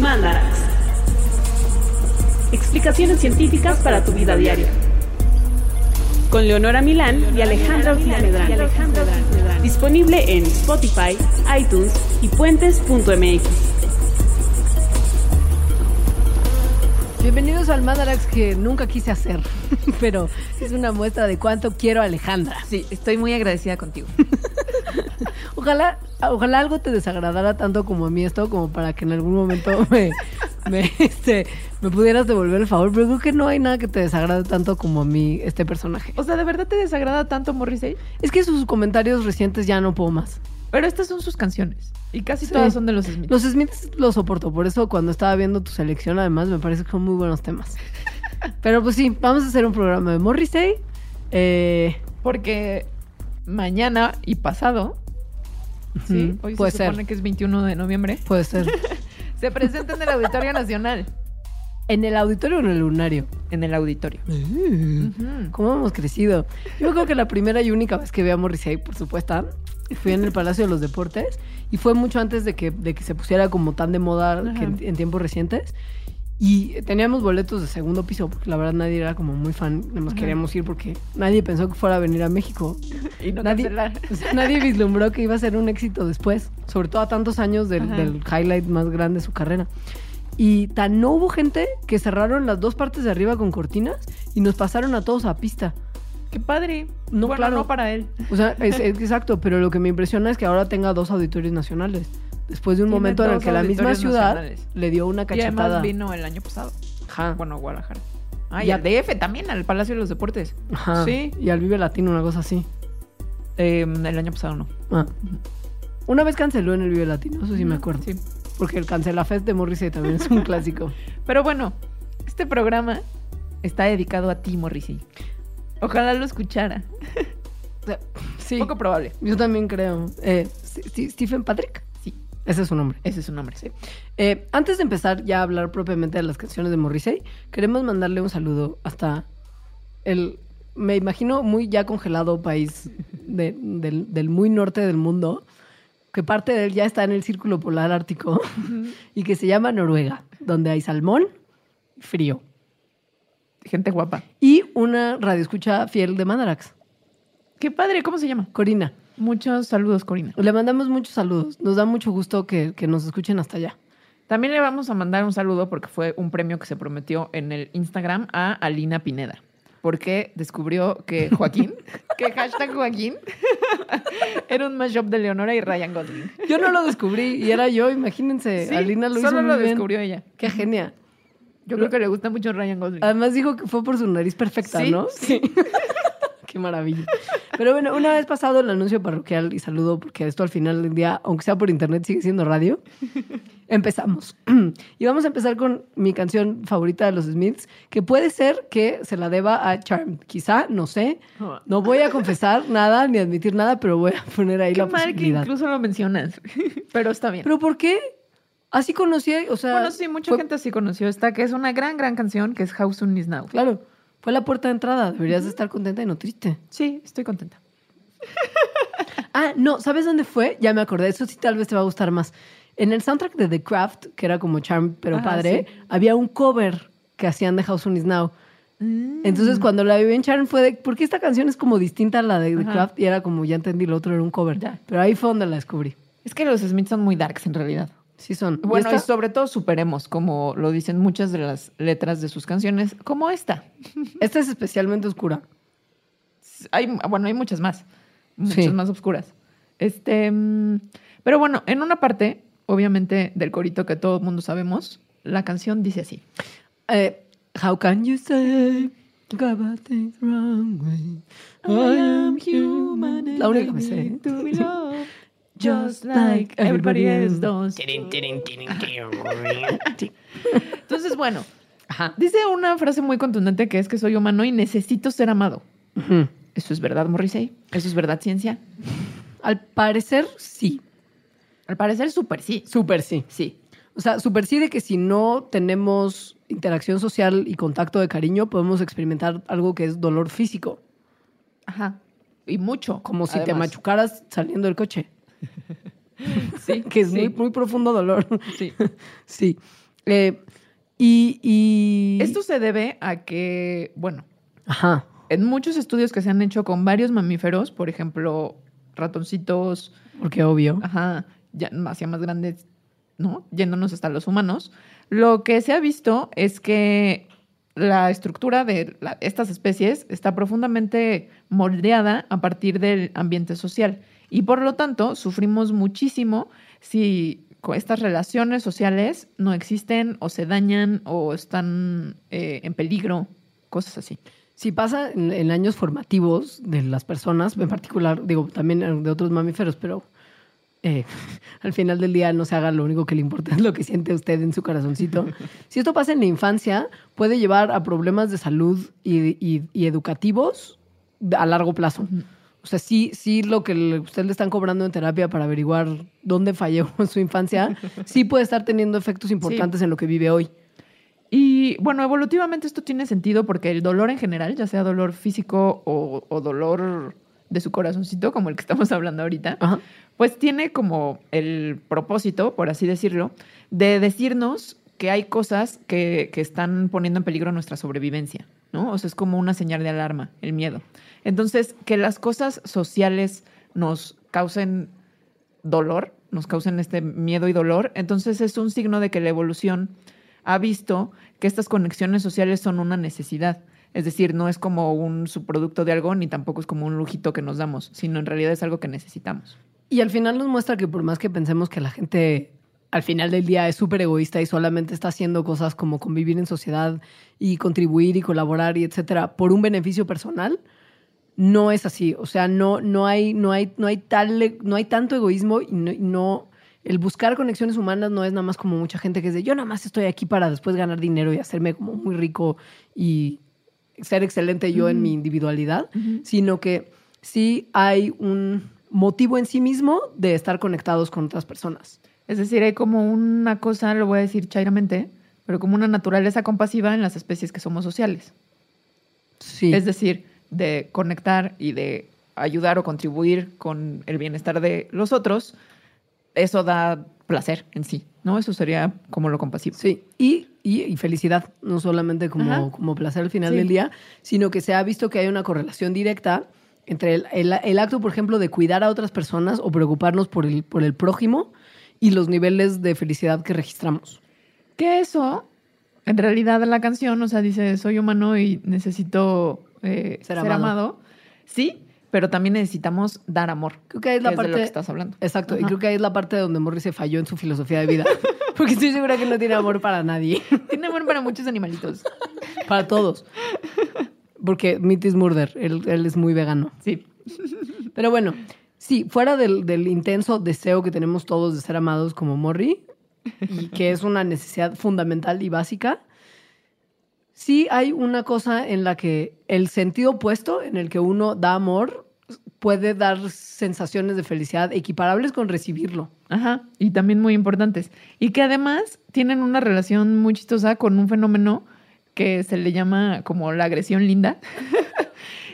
Mandarax. Explicaciones científicas para tu vida diaria. Con Leonora Milán y Alejandra Ortiz Medrano. Disponible en Spotify, iTunes y puentes.mx. Bienvenidos al Mandarax que nunca quise hacer, pero es una muestra de cuánto quiero a Alejandra. Sí, estoy muy agradecida contigo. Ojalá, ojalá algo te desagradara tanto como a mí esto, como para que en algún momento me, me, este, me pudieras devolver el favor, pero creo que no hay nada que te desagrade tanto como a mí este personaje. O sea, ¿de verdad te desagrada tanto Morrissey? Es que sus comentarios recientes ya no puedo más. Pero estas son sus canciones. Y casi Sí. todas son de los Smiths. Los Smiths los soporto, por eso cuando estaba viendo tu selección, además, me parece que son muy buenos temas. Pero pues sí, vamos a hacer un programa de Morrissey. Eh, Porque mañana y pasado, sí, hoy puede se ser. supone que es 21 de noviembre, puede ser. se presenta en el Auditorio Nacional. ¿En el auditorio o en el lunario? En el auditorio. Ujú. ¿Cómo hemos crecido? Yo creo que la primera y única vez que vi a Morrissey, por supuesto, fui en el Palacio de los Deportes y fue mucho antes de que, de que se pusiera como tan de moda que en, en tiempos recientes. Y teníamos boletos de segundo piso, porque la verdad nadie era como muy fan, nada más queríamos ir porque nadie pensó que fuera a venir a México. Y no nadie, o sea, nadie vislumbró que iba a ser un éxito después, sobre todo a tantos años del, del highlight más grande de su carrera. Y tan no hubo gente que cerraron las dos partes de arriba con cortinas y nos pasaron a todos a pista. Qué padre. No, bueno, claro. no para él. O sea, es, es exacto, pero lo que me impresiona es que ahora tenga dos auditorios nacionales. Después de un Tiene momento en el que la misma ciudad nacionales. le dio una Y cachetada. además vino el año pasado. Ajá. Bueno, a Guadalajara. Ah, y al DF también, al Palacio de los Deportes. Ajá. Sí. Y al Vive Latino, una cosa así. Eh, el año pasado no. Ah. Una vez canceló en el Vive Latino, eso sí me acuerdo. Sí. Porque el Cancela Fest de Morrissey también es un clásico. Pero bueno, este programa está dedicado a ti, Morrissey. Ojalá lo escuchara. Sí. Poco probable. Yo también creo. Eh, St- Stephen Patrick. Ese es su nombre. ese es su nombre. Sí. Eh, antes de empezar ya a hablar propiamente de las canciones de Morrissey, queremos mandarle un saludo hasta el, me imagino, muy ya congelado país de- del, del muy norte del mundo, que parte de él ya está en el círculo polar ártico y que se llama Noruega, donde hay salmón, frío Gente guapa. y una radioescucha fiel de Mandarax, Qué padre, ¿cómo se llama? Corina. Muchos saludos, Corina. Le mandamos muchos saludos, nos da mucho gusto que, que nos escuchen hasta allá. También le vamos a mandar un saludo porque fue un premio que se prometió en el Instagram a Alina Pineda. Porque descubrió que Joaquín, que hashtag Joaquín, era un mashup de Leonora y Ryan Gosling. Yo no lo descubrí y era yo, imagínense, Sí, Alina lo hizo muy lo bien. descubrió ella. Qué genia. Yo creo que le gusta mucho Ryan Gosling. Además dijo que fue por su nariz perfecta, Sí, ¿no? Sí. Qué maravilla. Pero bueno, una vez pasado el anuncio parroquial y saludo, porque esto al final del día, aunque sea por internet, sigue siendo radio, empezamos. y vamos a empezar con mi canción favorita de los Smiths, que puede ser que se la deba a Charm. Quizá, no sé. No voy a confesar nada ni admitir nada, pero voy a poner ahí Qué la mal que posibilidad. incluso lo mencionas. Pero está bien. ¿Pero por qué? Así conocí, o sea... bueno, sí, mucha fue- gente así conoció esta, que es una gran, gran canción, que es How Soon Is Now. Claro, fue la puerta de entrada. Deberías de estar contenta y no triste. Sí, estoy contenta. Ah, no, ¿sabes dónde fue? Ya me acordé, eso sí tal vez te va a gustar más. En el soundtrack de The Craft, que era como Charm, pero Ajá, padre, sí. había un cover que hacían de House Soon Is Now. Entonces, cuando la vi en Charm fue de, ¿por qué esta canción es como distinta a la de The Ajá. Craft? Y era como, ya entendí, lo otro era un cover. Ya. Pero ahí fue donde la descubrí. Es que los Smiths son muy darks en realidad. Sí son. ¿Y Bueno, y, sobre todo superemos, como lo dicen muchas de las letras de sus canciones, como esta. esta es especialmente oscura. Hay, bueno, hay muchas más, muchas Sí. más oscuras. Este, mm, pero bueno, en una parte, obviamente, del corito que todo el mundo sabemos, la canción dice así. Eh, how can you say got things wrong way? I am human. La única que me sé. just like everybody else does. Entonces, bueno, Ajá. dice una frase muy contundente que es que soy humano y necesito ser amado. ¿Eso es verdad, Morrissey? ¿Eso es verdad, ciencia? Al parecer, sí. Al parecer, súper sí. Súper sí. Sí. O sea, súper sí de que si no tenemos interacción social y contacto de cariño, podemos experimentar algo que es dolor físico. Ajá. Y mucho. Como si te machucaras saliendo del coche. Sí. Que es sí, muy, muy profundo dolor. Sí. Sí. Eh, y, y- Esto se debe a que, bueno, Ajá. en muchos estudios que se han hecho con varios mamíferos, por ejemplo, ratoncitos, Porque obvio. ajá, ya hacia más grandes, ¿no? Yéndonos hasta los humanos, lo que se ha visto es que la estructura de la- estas especies está profundamente moldeada a partir del ambiente social y por lo tanto sufrimos muchísimo si estas relaciones sociales no existen o se dañan o están eh, en peligro, cosas así. Si pasa en, en años formativos de las personas, en particular, digo, también de otros mamíferos, pero eh, al final del día no se haga lo único que le importa es lo que siente usted en su corazoncito. Si esto pasa en la infancia, puede llevar a problemas de salud y, y- y educativos a largo plazo. O sea, sí, sí lo que usted le están cobrando en terapia para averiguar dónde falló en su infancia, sí puede estar teniendo efectos importantes en lo que vive hoy. Y bueno, evolutivamente esto tiene sentido porque el dolor en general, ya sea dolor físico o, o dolor de su corazoncito, como el que estamos hablando ahorita, Ajá. pues tiene como el propósito, por así decirlo, de decirnos que hay cosas que, que están poniendo en peligro nuestra sobrevivencia, ¿no? O sea, es como una señal de alarma, el miedo. Entonces, que las cosas sociales nos causen dolor, nos causen este miedo y dolor, entonces es un signo de que la evolución ha visto que estas conexiones sociales son una necesidad. Es decir, no es como un subproducto de algo, ni tampoco es como un lujito que nos damos, sino en realidad es algo que necesitamos. Y al final nos muestra que por más que pensemos que la gente al final del día es súper egoísta y solamente está haciendo cosas como convivir en sociedad y contribuir y colaborar y etcétera por un beneficio personal, no es así. O sea, no, no, hay, no, hay, no, hay tal, no hay tanto egoísmo y no, el buscar conexiones humanas no es nada más como mucha gente que dice, yo nada más estoy aquí para después ganar dinero y hacerme como muy rico y ser excelente yo en mi individualidad, sino que sí hay un motivo en sí mismo de estar conectados con otras personas. Es decir, hay como una cosa, lo voy a decir chairamente, pero como una naturaleza compasiva en las especies que somos sociales. Sí. Es decir, de conectar y de ayudar o contribuir con el bienestar de los otros, eso da placer en sí, ¿no? Eso sería como lo compasivo. Sí, y, y- y felicidad, no solamente como, Ajá. como placer al final Sí. del día, sino que se ha visto que hay una correlación directa entre el, el- el acto, por ejemplo, de cuidar a otras personas o preocuparnos por el, por el prójimo y los niveles de felicidad que registramos. Que eso, en realidad la canción, o sea, dice, soy humano y necesito eh, Ser ser, amado. amado. Sí, pero también necesitamos dar amor. Creo que ahí es que la es parte de lo que estás hablando. Exacto, y Ajá. creo que ahí es la parte donde Morris se falló en su filosofía de vida. Porque estoy segura que no tiene amor para nadie, Tiene amor para muchos animalitos. para todos. Porque Meat is Murder, él, él es muy vegano. Sí. Pero bueno, sí, fuera del, del intenso deseo que tenemos todos de ser amados como Morrie, y que es una necesidad fundamental y básica, sí hay una cosa en la que el sentido opuesto, en el que uno da amor, puede dar sensaciones de felicidad equiparables con recibirlo. Ajá, y también muy importantes. Y que además tienen una relación muy chistosa con un fenómeno que se le llama como la agresión linda.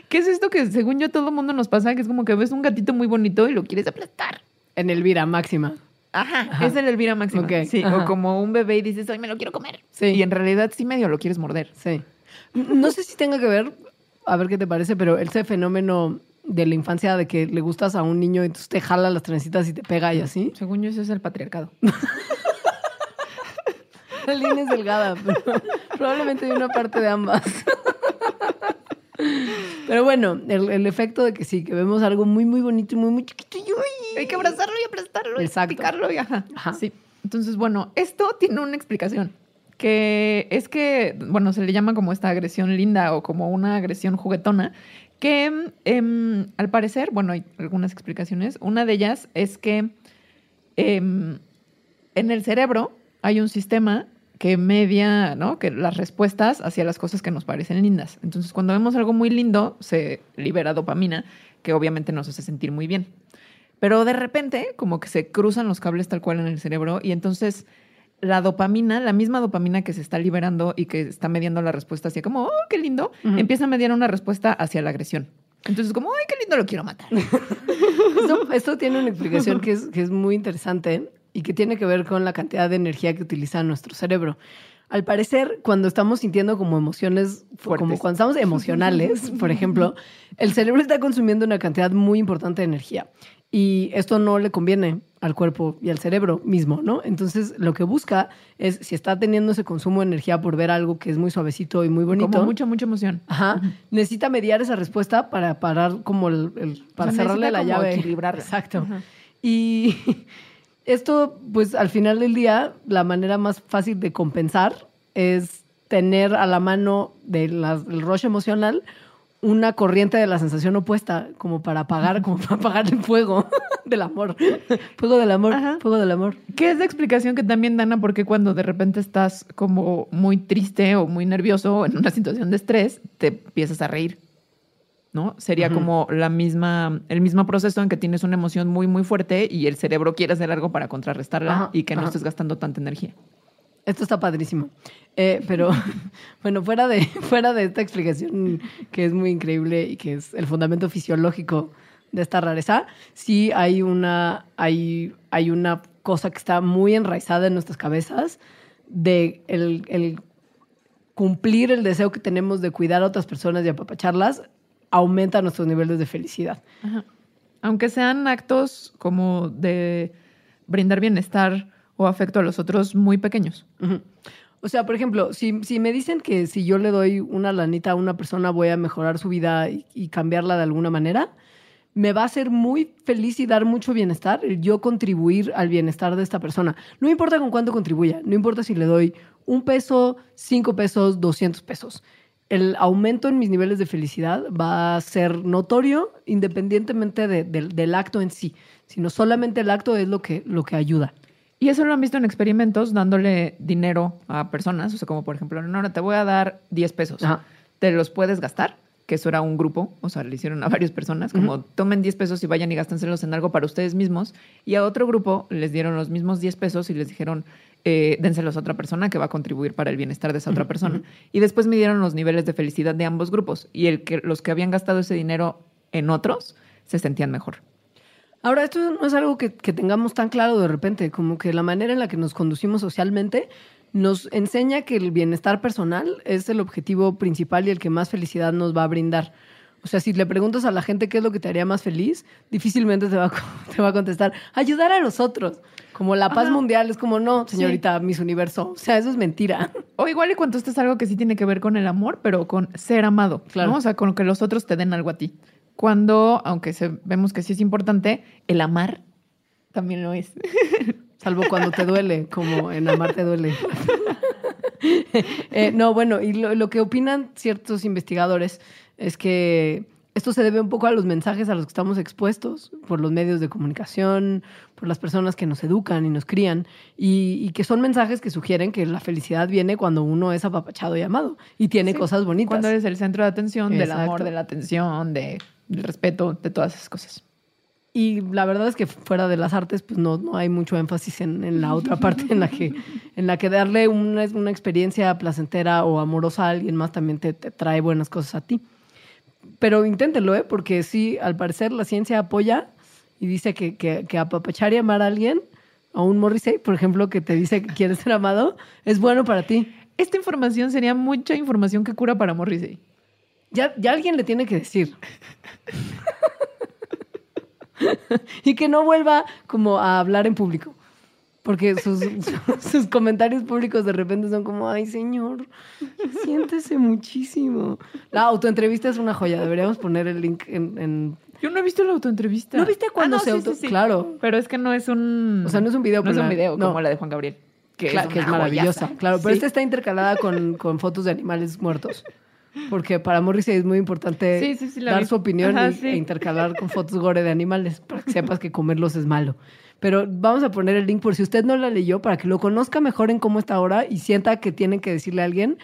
¿Qué es esto que según yo todo el mundo nos pasa? Que es como que ves un gatito muy bonito y lo quieres aplastar. En Elvira, máxima. Ajá, Ajá. es el Elvira Máxima. Ok, Sí, ajá. o como un bebé y dices, ay, me lo quiero comer. Sí. Y en realidad sí medio lo quieres morder. Sí. No sé si tenga que ver, a ver qué te parece, pero ese fenómeno de la infancia de que le gustas a un niño y entonces te jala las trencitas y te pega y así. Según yo, eso es el patriarcado. La línea es delgada, pero probablemente hay una parte de ambas. Pero bueno, el, el efecto de que sí, que vemos algo muy, muy bonito y muy, muy chiquito. y uy, Hay que abrazarlo y aplastarlo Exacto. y picarlo y ajá. Ajá. Sí. Entonces, bueno, esto tiene una explicación. Que es que, bueno, se le llama como esta agresión linda o como una agresión juguetona. Que em, al parecer, bueno, hay algunas explicaciones. Una de ellas es que em, en el cerebro hay un sistema que media, ¿no? Que las respuestas hacia las cosas que nos parecen lindas. Entonces, cuando vemos algo muy lindo, se libera dopamina, que obviamente nos hace sentir muy bien. Pero de repente, como que se cruzan los cables tal cual en el cerebro y entonces la dopamina, la misma dopamina que se está liberando y que está mediando la respuesta hacia como, oh, qué lindo, empieza a mediar una respuesta hacia la agresión. Entonces, como, ay, qué lindo, lo quiero matar. Esto, esto tiene una explicación que es, que es muy interesante y que tiene que ver con la cantidad de energía que utiliza nuestro cerebro. Al parecer, cuando estamos sintiendo como emociones, como cuando estamos emocionales, por ejemplo, el cerebro está consumiendo una cantidad muy importante de energía y esto no le conviene al cuerpo y al cerebro mismo, ¿no? Entonces, lo que busca es, si está teniendo ese consumo de energía por ver algo que es muy suavecito y muy bonito, Como mucha, mucha emoción. Ajá. Necesita mediar esa respuesta para parar como el, el- para O sea, cerrarle la como llave. equilibrarla. Exacto. Y esto, pues al final del día, la manera más fácil de compensar es tener a la mano del rush emocional una corriente de la sensación opuesta, como para apagar, como para apagar el fuego del amor. Fuego del amor, Ajá. fuego del amor. ¿Qué es la explicación que también dan a por qué cuando de repente estás como muy triste o muy nervioso o en una situación de estrés, te empiezas a reír? ¿No? Sería como la misma, el mismo proceso en que tienes una emoción muy, muy fuerte y el cerebro quiere hacer algo para contrarrestarla Ajá, y que no estés gastando tanta energía. Esto está padrísimo. Eh, pero bueno, fuera de, fuera de esta explicación que es muy increíble y que es el fundamento fisiológico de esta rareza, sí hay una, hay, hay una cosa que está muy enraizada en nuestras cabezas de el, el cumplir el deseo que tenemos de cuidar a otras personas y apapacharlas aumenta nuestros niveles de felicidad. Aunque sean actos como de brindar bienestar o afecto a los otros muy pequeños. O sea, por ejemplo, si, si me dicen que si yo le doy una lanita a una persona voy a mejorar su vida y, y cambiarla de alguna manera, me va a hacer muy feliz y dar mucho bienestar el yo contribuir al bienestar de esta persona. No importa con cuánto contribuya, no importa si le doy un peso, cinco pesos, doscientos pesos. El aumento en mis niveles de felicidad va a ser notorio independientemente de- del- del acto en sí, sino solamente el acto es lo que, lo que ayuda. Y eso lo han visto en experimentos dándole dinero a personas. O sea, como por ejemplo, no, no, te voy a dar 10 pesos. Ajá. ¿Te los puedes gastar? Que eso era un grupo, o sea, le hicieron a varias personas, como tomen 10 pesos y vayan y gástenselos en algo para ustedes mismos. Y a otro grupo les dieron los mismos 10 pesos y les dijeron, eh, dénselos a otra persona que va a contribuir para el bienestar de esa otra persona. Y después midieron los niveles de felicidad de ambos grupos. Y el que, los que habían gastado ese dinero en otros se sentían mejor. Ahora, esto no es algo que, que tengamos tan claro de repente, como que la manera en la que nos conducimos socialmente nos enseña que el bienestar personal es el objetivo principal y el que más felicidad nos va a brindar. O sea, si le preguntas a la gente qué es lo que te haría más feliz, difícilmente te va a, te va a contestar, ayudar a los otros. Como la paz Ajá. mundial es como, no, señorita, Miss Universo. O sea, eso es mentira. O igual y cuando esto es algo que sí tiene que ver con el amor, pero con ser amado, Claro. ¿no? O sea, con que los otros te den algo a ti. Cuando, aunque se- vemos que sí es importante, el amar también lo es. Salvo cuando te duele, como en amar te duele. Eh, no, bueno, y lo, lo que opinan ciertos investigadores es que esto se debe un poco a los mensajes a los que estamos expuestos por los medios de comunicación, por las personas que nos educan y nos crían, y, y que son mensajes que sugieren que la felicidad viene cuando uno es apapachado y amado y tiene Sí, cosas bonitas. Cuando eres el centro de atención, del amor, de la atención, de, del respeto, de todas esas cosas. Y la verdad es que fuera de las artes, pues no, no hay mucho énfasis en, en la otra parte en la que, en la que darle una, una experiencia placentera o amorosa a alguien más también te, te trae buenas cosas a ti. Pero inténtenlo, ¿eh? Porque sí, al parecer la ciencia apoya y dice que, que, que apapachar y amar a alguien, a un Morrissey, por ejemplo, que te dice que quieres ser amado, es bueno para ti. Esta información sería mucha información que cura para Morrissey. Ya, ya alguien le tiene que decir. y que no vuelva como a hablar en público. Porque sus, sus comentarios públicos de repente son como, ay señor, siéntese muchísimo. La autoentrevista es una joya, deberíamos poner el link en... en- Yo no he visto la autoentrevista. ¿No viste cuando Ah, no, se sí, auto- sí, sí. claro. Pero es que no es un... O sea, no es un video, No es un la- video no. como la de Juan Gabriel. Que, Claro, es, que es una maravillosa, joyaza. claro. Pero Sí. esta está intercalada con, con fotos de animales muertos. Porque para Morrissey es muy importante Sí, sí, sí, la dar vi. su opinión Ajá, y- sí. e intercalar con fotos gore de animales para que sepas que comerlos es malo. Pero vamos a poner el link por si usted no la leyó para que lo conozca mejor en cómo está ahora y sienta que tiene que decirle a alguien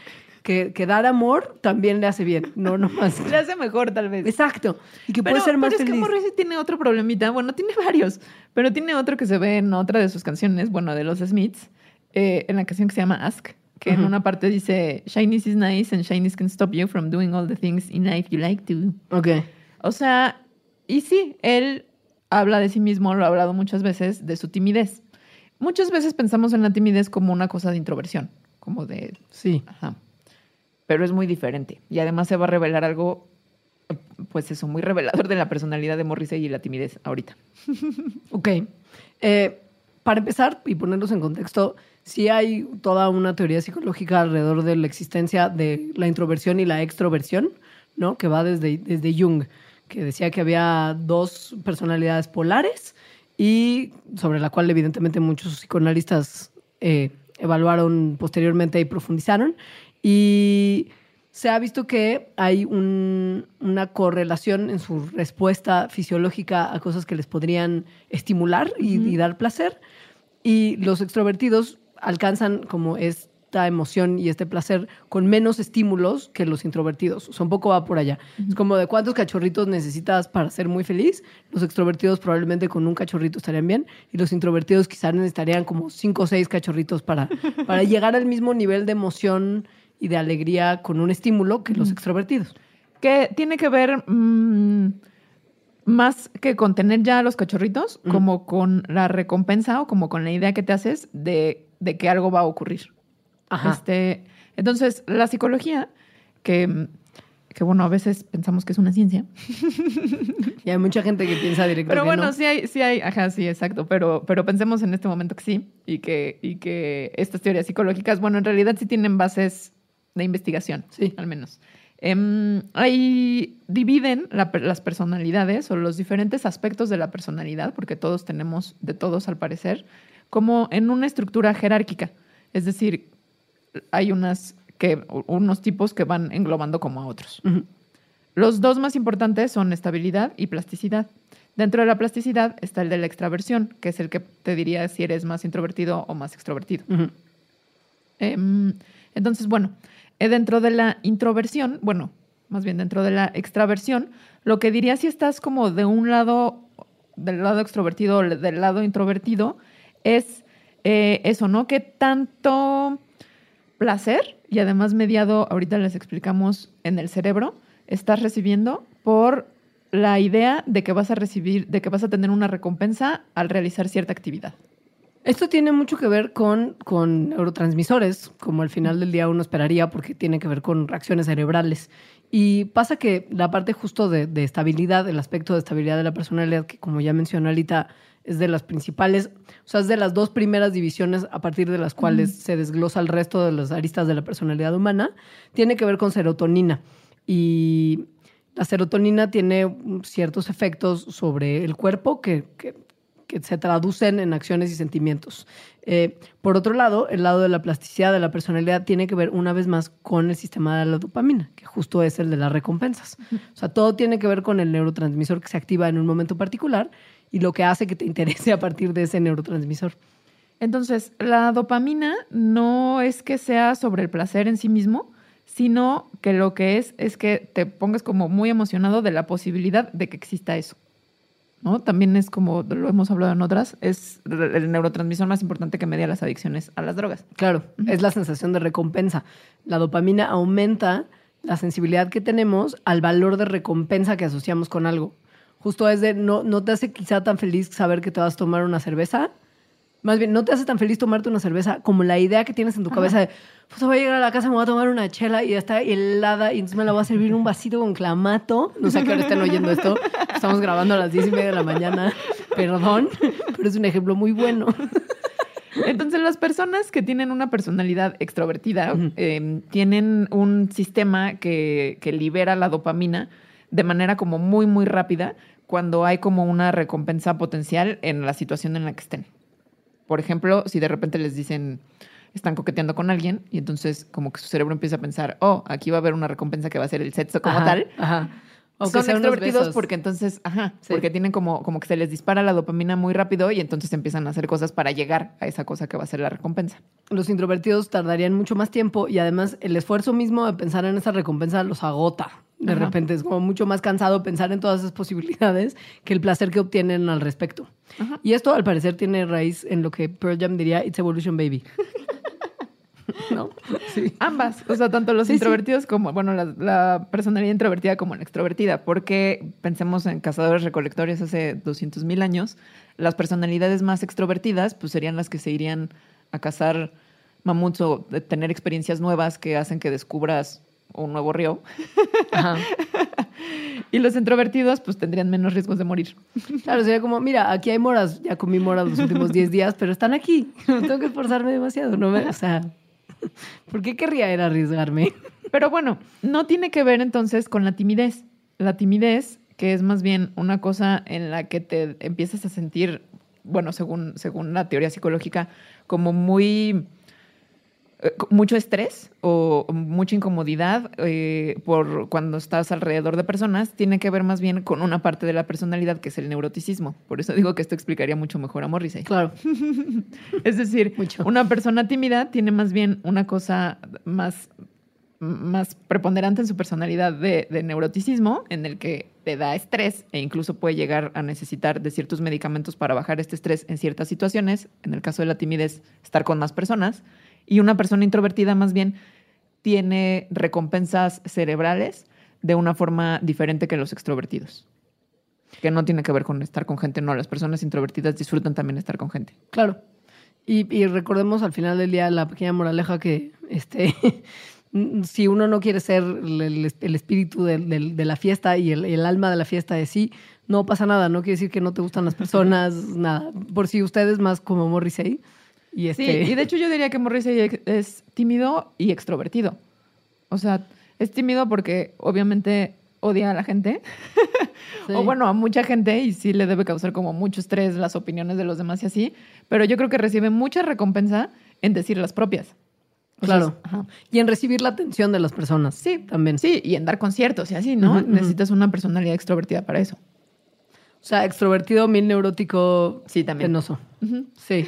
que, que dar amor también le hace bien, no nomás. Le hace mejor, tal vez. Exacto. Y que Pero, puede ser más pero es que feliz. Morrissey tiene otro problemita. Bueno, tiene varios, pero tiene otro que se ve en otra de sus canciones, bueno, de los Smiths, eh, en la canción que se llama Ask, que en una parte dice, Shyness is nice and shyness can stop you from doing all the things in life you like to. Ok. O sea, y sí, él habla de sí mismo, lo ha hablado muchas veces, de su timidez. muchas veces pensamos en la timidez como una cosa de introversión, como de, Sí. ajá. Pero es muy diferente. Y además se va a revelar algo, pues eso, muy revelador de la personalidad de Morrissey y la timidez ahorita. Ok. Eh, para empezar y ponerlos en contexto, sí hay toda una teoría psicológica alrededor de la existencia de la introversión y la extroversión, ¿no? Que va desde, desde Jung, que decía que había dos personalidades polares y sobre la cual evidentemente muchos psicoanalistas eh, evaluaron posteriormente y profundizaron. Y se ha visto que hay un- una correlación en su respuesta fisiológica a cosas que les podrían estimular y, y dar placer. Y los extrovertidos alcanzan como esta emoción y este placer con menos estímulos que los introvertidos. O sea, un poco va por allá. Es como de cuántos cachorritos necesitas para ser muy feliz. Los extrovertidos probablemente con un cachorrito estarían bien y los introvertidos quizás necesitarían como cinco o seis cachorritos para, para llegar al mismo nivel de emoción y de alegría con un estímulo que los extrovertidos. Que tiene que ver mm, más que con tener ya a los cachorritos, como con la recompensa o como con la idea que te haces de, de que algo va a ocurrir. Ajá. Este, entonces, la psicología, que, que bueno, a veces pensamos que es una ciencia. Y hay mucha gente que piensa directamente Pero bueno, no. sí hay, sí hay, ajá, sí, exacto. Pero, pero pensemos en este momento que sí, y que, y que estas teorías psicológicas, bueno, en realidad sí tienen bases de investigación, Sí. al menos. Em, ahí dividen la las personalidades o los diferentes aspectos de la personalidad, porque todos tenemos de todos al parecer, como en una estructura jerárquica. Es decir, hay unas que, unos tipos que van englobando como a otros. Los dos más importantes son estabilidad y plasticidad. Dentro de la plasticidad está el de la extraversión, que es el que te diría si eres más introvertido o más extrovertido. Em, entonces, bueno, eh, dentro de la introversión, bueno, más bien dentro de la extraversión, lo que diría si estás como de un lado, del lado extrovertido o del lado introvertido, es eh, eso, ¿no? Que tanto placer y además mediado, ahorita les explicamos, en el cerebro, estás recibiendo por la idea de que vas a recibir, de que vas a tener una recompensa al realizar cierta actividad. Esto tiene mucho que ver con, con neurotransmisores, como al final del día uno esperaría, porque tiene que ver con reacciones cerebrales. Y pasa que la parte justo de, de estabilidad, el aspecto de estabilidad de la personalidad, que como ya mencionó Alita, es de las principales, o sea, es de las dos primeras divisiones a partir de las cuales se desglosa el resto de las aristas de la personalidad humana, tiene que ver con serotonina. Y la serotonina tiene ciertos efectos sobre el cuerpo que, que- que se traducen en acciones y sentimientos. Eh, por otro lado, el lado de la plasticidad de la personalidad tiene que ver una vez más con el sistema de la dopamina, que justo es el de las recompensas. O sea, todo tiene que ver con el neurotransmisor que se activa en un momento particular y lo que hace que te interese a partir de ese neurotransmisor. Entonces, la dopamina no es que sea sobre el placer en sí mismo, sino que lo que es es que te pongas como muy emocionado de la posibilidad de que exista eso. ¿No? También es como lo hemos hablado en otras, es el neurotransmisor más importante que media las adicciones a las drogas. Claro, es la sensación de recompensa. La dopamina aumenta la sensibilidad que tenemos al valor de recompensa que asociamos con algo. Justo es de, no, no te hace quizá tan feliz saber que te vas a tomar una cerveza. Más bien, no te hace tan feliz tomarte una cerveza como la idea que tienes en tu cabeza de, pues voy a llegar a la casa, me voy a tomar una chela y ya está helada y entonces me la voy a servir un vasito con clamato. No sé a qué hora estén oyendo esto. Estamos grabando a las diez y media de la mañana. Perdón, pero es un ejemplo muy bueno. Entonces, las personas que tienen una personalidad extrovertida eh, tienen un sistema que, que libera la dopamina de manera como muy, muy rápida cuando hay como una recompensa potencial en la situación en la que estén. Por ejemplo, si de repente les dicen, están coqueteando con alguien y entonces como que su cerebro empieza a pensar, oh, aquí va a haber una recompensa que va a ser el sexo como Ajá, tal. Ajá. O Son extrovertidos porque entonces, ajá, Sí. porque tienen como, como que se les dispara la dopamina muy rápido y entonces empiezan a hacer cosas para llegar a esa cosa que va a ser la recompensa. los introvertidos tardarían mucho más tiempo y además el esfuerzo mismo de pensar en esa recompensa los agota. De Ajá. repente es como mucho más cansado pensar en todas esas posibilidades que el placer que obtienen al respecto. Ajá. Y esto al parecer tiene raíz en lo que Pearl Jam diría It's Evolution Baby. ¿No? Sí. Ambas, o sea, tanto los Sí, sí. introvertidos como, bueno, la, la personalidad introvertida como la extrovertida, porque pensemos en cazadores recolectores hace 200 mil años, las personalidades más extrovertidas pues serían las que se irían a cazar mamuts o tener experiencias nuevas que hacen que descubras un nuevo río. Ajá. Y los introvertidos pues tendrían menos riesgos de morir. Claro, sería como, mira, aquí hay moras, ya comí moras los últimos 10 días, pero están aquí. No tengo que esforzarme demasiado, ¿no? me- O sea, ¿por qué querría ir a arriesgarme? Pero bueno, no tiene que ver entonces con la timidez. La timidez, que es más bien una cosa en la que te empiezas a sentir, bueno, según, según la teoría psicológica, como muy mucho estrés o mucha incomodidad eh, por cuando estás alrededor de personas, tiene que ver más bien con una parte de la personalidad que es el neuroticismo. Por eso digo que esto explicaría mucho mejor a Morrissey. Claro. Es decir, Mucho. una persona tímida tiene más bien una cosa más, más preponderante en su personalidad de, de neuroticismo, en el que te da estrés e incluso puede llegar a necesitar de ciertos medicamentos para bajar este estrés en ciertas situaciones. En el caso de la timidez, estar con más personas. Y una persona introvertida más bien tiene recompensas cerebrales de una forma diferente que los extrovertidos. Que no tiene que ver con estar con gente, no. Las personas introvertidas disfrutan también estar con gente. Claro. Y, recordemos al final del día la pequeña moraleja que este si uno no quiere ser el, espíritu de, la fiesta y el, el alma de la fiesta de sí, no pasa nada. No quiere decir que no te gustan las personas, nada. Por si ustedes más como Morrissey. Y Sí, este, y de hecho yo diría que Morrissey es tímido y extrovertido. O sea, es tímido porque obviamente odia a la gente. Sí. O bueno, a mucha gente y sí le debe causar como mucho estrés las opiniones de los demás y así. Pero yo creo que recibe mucha recompensa en decir las propias. O sea, Claro. ajá. Y en recibir la atención de las personas. Sí, también. Sí, y en dar conciertos y así, ¿no? Ujú, ujú. Necesitas una personalidad extrovertida para eso. O sea, extrovertido, mil neurótico, Sí, también. penoso. Sí,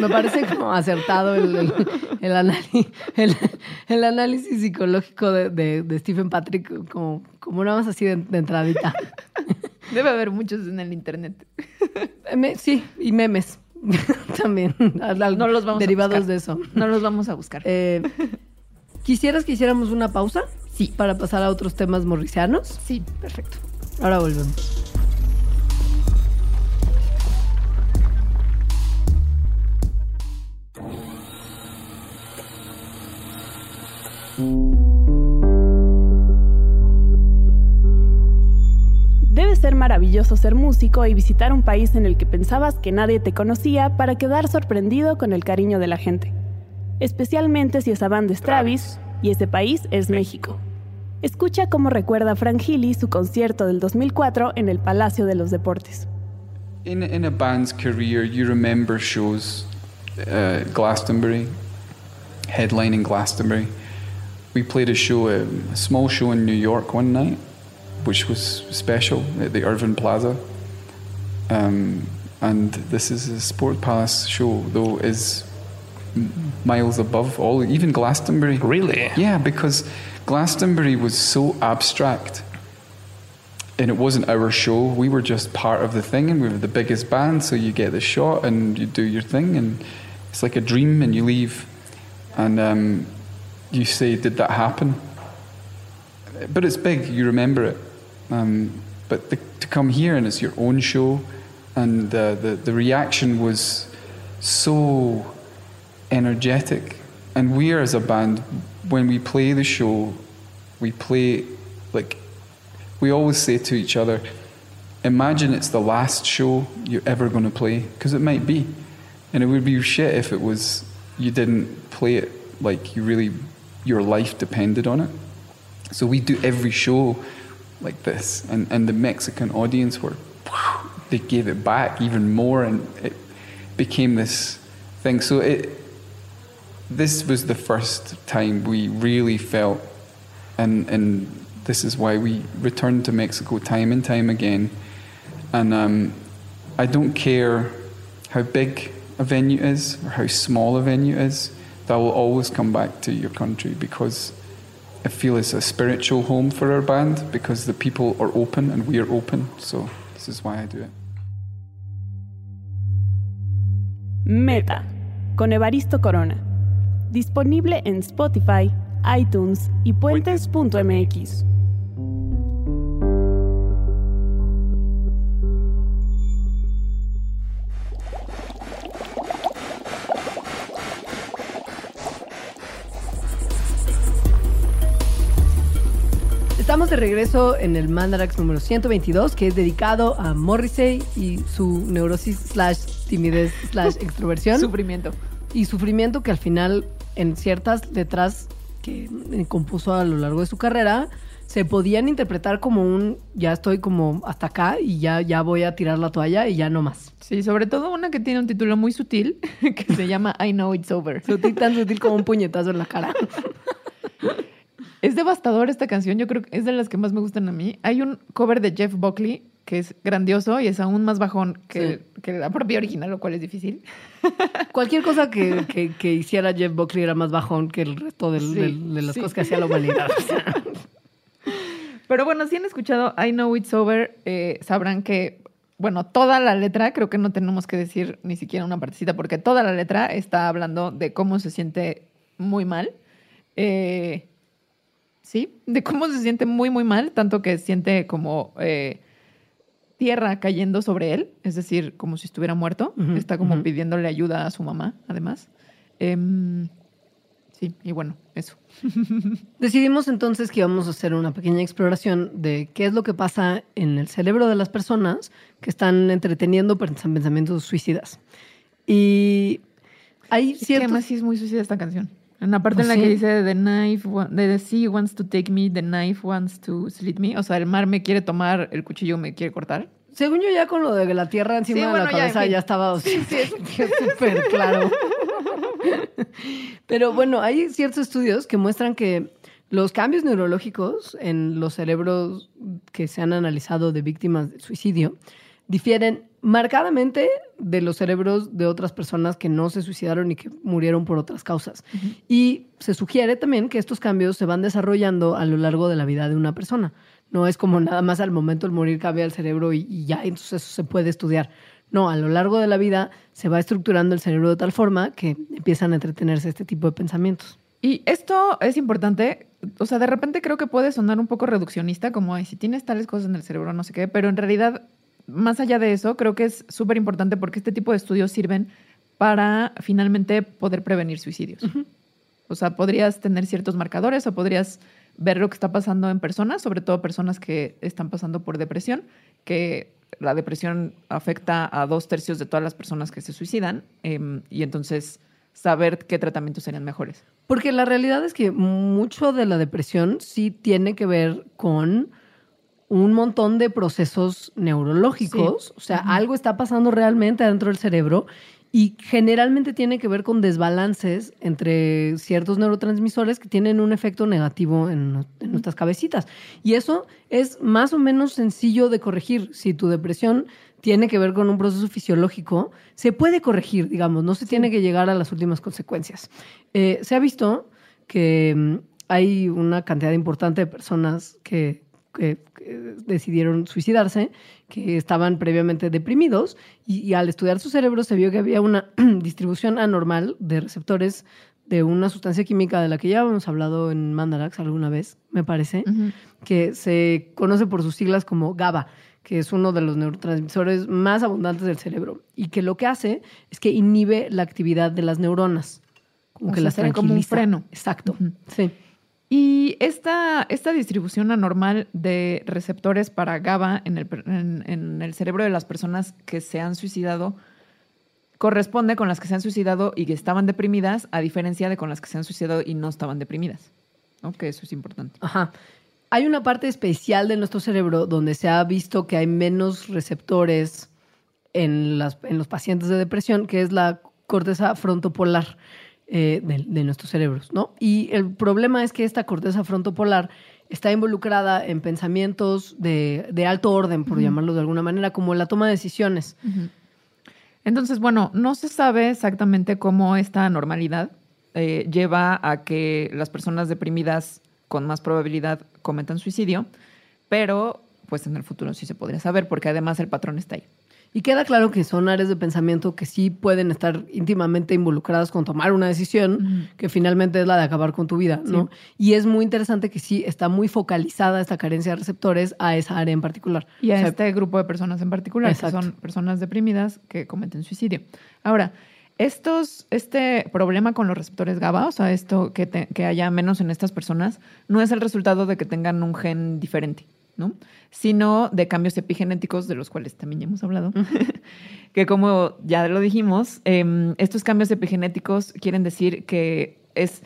me parece como acertado el, el, análisis psicológico de, de- de Stephen Patrick, como, como nada más así de, de entradita. Debe haber muchos en el internet. Sí, y memes también, No los vamos a derivados buscar. de eso. No los vamos a buscar. Eh, ¿Quisieras que hiciéramos una pausa? Sí. Para pasar a otros temas morricianos. sí, perfecto. Ahora volvemos. Debe ser maravilloso ser músico y visitar un país en el que pensabas que nadie te conocía para quedar sorprendido con el cariño de la gente. Especialmente si esa banda es Travis y ese país es México. Escucha cómo recuerda Frank Healy su concierto del 2004 en el Palacio de los Deportes. In, in a band's career, you remember shows, uh, Glastonbury, headlining Glastonbury. We played a show, um, a small show in New York one night, which was special at the Irving Plaza. Um, and this is a Sport Palace show, though, is miles above all, even Glastonbury. Really? Yeah, because Glastonbury was so abstract and it wasn't our show. We were just part of the thing, and we were the biggest band. So you get the shot, and you do your thing, and it's like a dream. And you leave, and um, you say, "Did that happen?" But it's big. You remember it. Um, but the, to come here and it's your own show, and uh, the the reaction was so energetic. And we as a band, when we play the show, we play like we always say to each other, imagine it's the last show you're ever going to play, because it might be. And it would be shit if it was, you didn't play it like you really, your life depended on it. So we do every show like this. And, and the Mexican audience were, they gave it back even more, and it became this thing. So it, this was the first time we really felt, and, and this is why we returned to Mexico time and time again. And um, I don't care how big a venue is or how small a venue is, that will always come back to your country because I feel it's a spiritual home for our band because the people are open and we are open. So this is why I do it. Meta, con Evaristo Corona. Disponible en Spotify, iTunes y puentes.mx. Estamos de regreso en el Mandarax número 122, que es dedicado a Morrissey y su neurosis slash timidez slash extroversión. Sufrimiento. y sufrimiento que al final en ciertas letras que compuso a lo largo de su carrera se podían interpretar como un ya estoy como hasta acá y ya, ya voy a tirar la toalla y ya no más. Sí, sobre todo una que tiene un título muy sutil que se llama I Know It's Over. Sutil, tan sutil como un puñetazo en la cara. Es devastador esta canción, yo creo que es de las que más me gustan a mí. Hay un cover de Jeff Buckley que es grandioso y es aún más bajón que, que la propia original, lo cual es difícil. Cualquier cosa que, que- que hiciera Jeff Buckley era más bajón que el resto del- Sí, del- de las sí. cosas que hacía la humanidad. O sea, Pero bueno, si han escuchado I Know It's Over, eh, sabrán que, bueno, toda la letra, creo que no tenemos que decir ni siquiera una partecita, porque toda la letra está hablando de cómo se siente muy mal. Eh, sí, de cómo se siente muy, muy mal, tanto que siente como eh, tierra cayendo sobre él, es decir, como si estuviera muerto. Ujú, está como ujú. pidiéndole ayuda a su mamá, además. Em, sí, y bueno, eso. Decidimos entonces que íbamos a hacer una pequeña exploración de qué es lo que pasa en el cerebro de las personas que están entreteniendo pens- pensamientos suicidas. Y hay Es que ciertos... además sí es muy suicida esta canción. En la parte ¿Ah, en la sí? que dice The knife, the, the sea wants to take me, the knife wants to slit me. O sea, el mar me quiere tomar, el cuchillo me quiere cortar. Según yo ya con lo de la tierra encima Sí, de bueno, la ya, en cabeza ya, estaba o sea, súper claro. Pero bueno, hay ciertos estudios que muestran que los cambios neurológicos en los cerebros que se han analizado de víctimas de suicidio difieren marcadamente de los cerebros de otras personas que no se suicidaron y que murieron por otras causas. Y se sugiere también que estos cambios se van desarrollando a lo largo de la vida de una persona. No es como nada más al momento del morir cambia el cerebro y, y ya, entonces eso se puede estudiar. No, a lo largo de la vida se va estructurando el cerebro de tal forma que empiezan a entretenerse este tipo de pensamientos. Y esto es importante. O sea, de repente creo que puede sonar un poco reduccionista, como, ay, si tienes tales cosas en el cerebro, no sé qué. Pero en realidad, más allá de eso, creo que es súper importante porque este tipo de estudios sirven para finalmente poder prevenir suicidios. O sea, podrías tener ciertos marcadores o podrías ver lo que está pasando en personas, sobre todo personas que están pasando por depresión, que la depresión afecta a dos tercios de todas las personas que se suicidan, em, y entonces saber qué tratamientos serían mejores. Porque la realidad es que mucho de la depresión sí tiene que ver con un montón de procesos neurológicos. O sea, algo está pasando realmente adentro del cerebro y generalmente tiene que ver con desbalances entre ciertos neurotransmisores que tienen un efecto negativo en, en nuestras cabecitas. Y eso es más o menos sencillo de corregir. Si tu depresión tiene que ver con un proceso fisiológico, se puede corregir, digamos, no se tiene que llegar a las últimas consecuencias. Eh, se ha visto que mm, hay una cantidad importante de personas que, que- que decidieron suicidarse, que estaban previamente deprimidos, y, y al estudiar su cerebro se vio que había una distribución anormal de receptores de una sustancia química de la que ya habíamos hablado en Mandarax alguna vez, me parece que se conoce por sus siglas como GABA, que es uno de los neurotransmisores más abundantes del cerebro y que lo que hace es que inhibe la actividad de las neuronas, como O que sea, las sería como un tranquiliza. freno. Exacto. Sí. Y esta, esta distribución anormal de receptores para GABA en el, en- el cerebro de las personas que se han suicidado corresponde con las que se han suicidado y que estaban deprimidas, a diferencia de con las que se han suicidado y no estaban deprimidas. ¿No? Eso es importante. Ajá. Hay una parte especial de nuestro cerebro donde se ha visto que hay menos receptores en, las, en los pacientes de depresión, que es la corteza frontopolar eh, de, de nuestros cerebros, ¿no? Y el problema es que esta corteza frontopolar está involucrada en pensamientos de, de alto orden, por llamarlo de alguna manera, como la toma de decisiones. Entonces, bueno, no se sabe exactamente cómo esta anormalidad eh, lleva a que las personas deprimidas con más probabilidad cometan suicidio, pero pues en el futuro sí se podría saber porque además el patrón está ahí. Y queda claro que son áreas de pensamiento que sí pueden estar íntimamente involucradas con tomar una decisión que finalmente es la de acabar con tu vida, ¿no? Y es muy interesante que sí está muy focalizada esta carencia de receptores a esa área en particular. Y a O sea, este grupo de personas en particular, Exacto. que son personas deprimidas que cometen suicidio. Ahora, estos, este problema con los receptores GABA, o sea, esto que, te- que haya menos en estas personas, no es el resultado de que tengan un gen diferente, ¿no? Sino de cambios epigenéticos, de los cuales también ya hemos hablado, que como ya lo dijimos, em, estos cambios epigenéticos quieren decir que es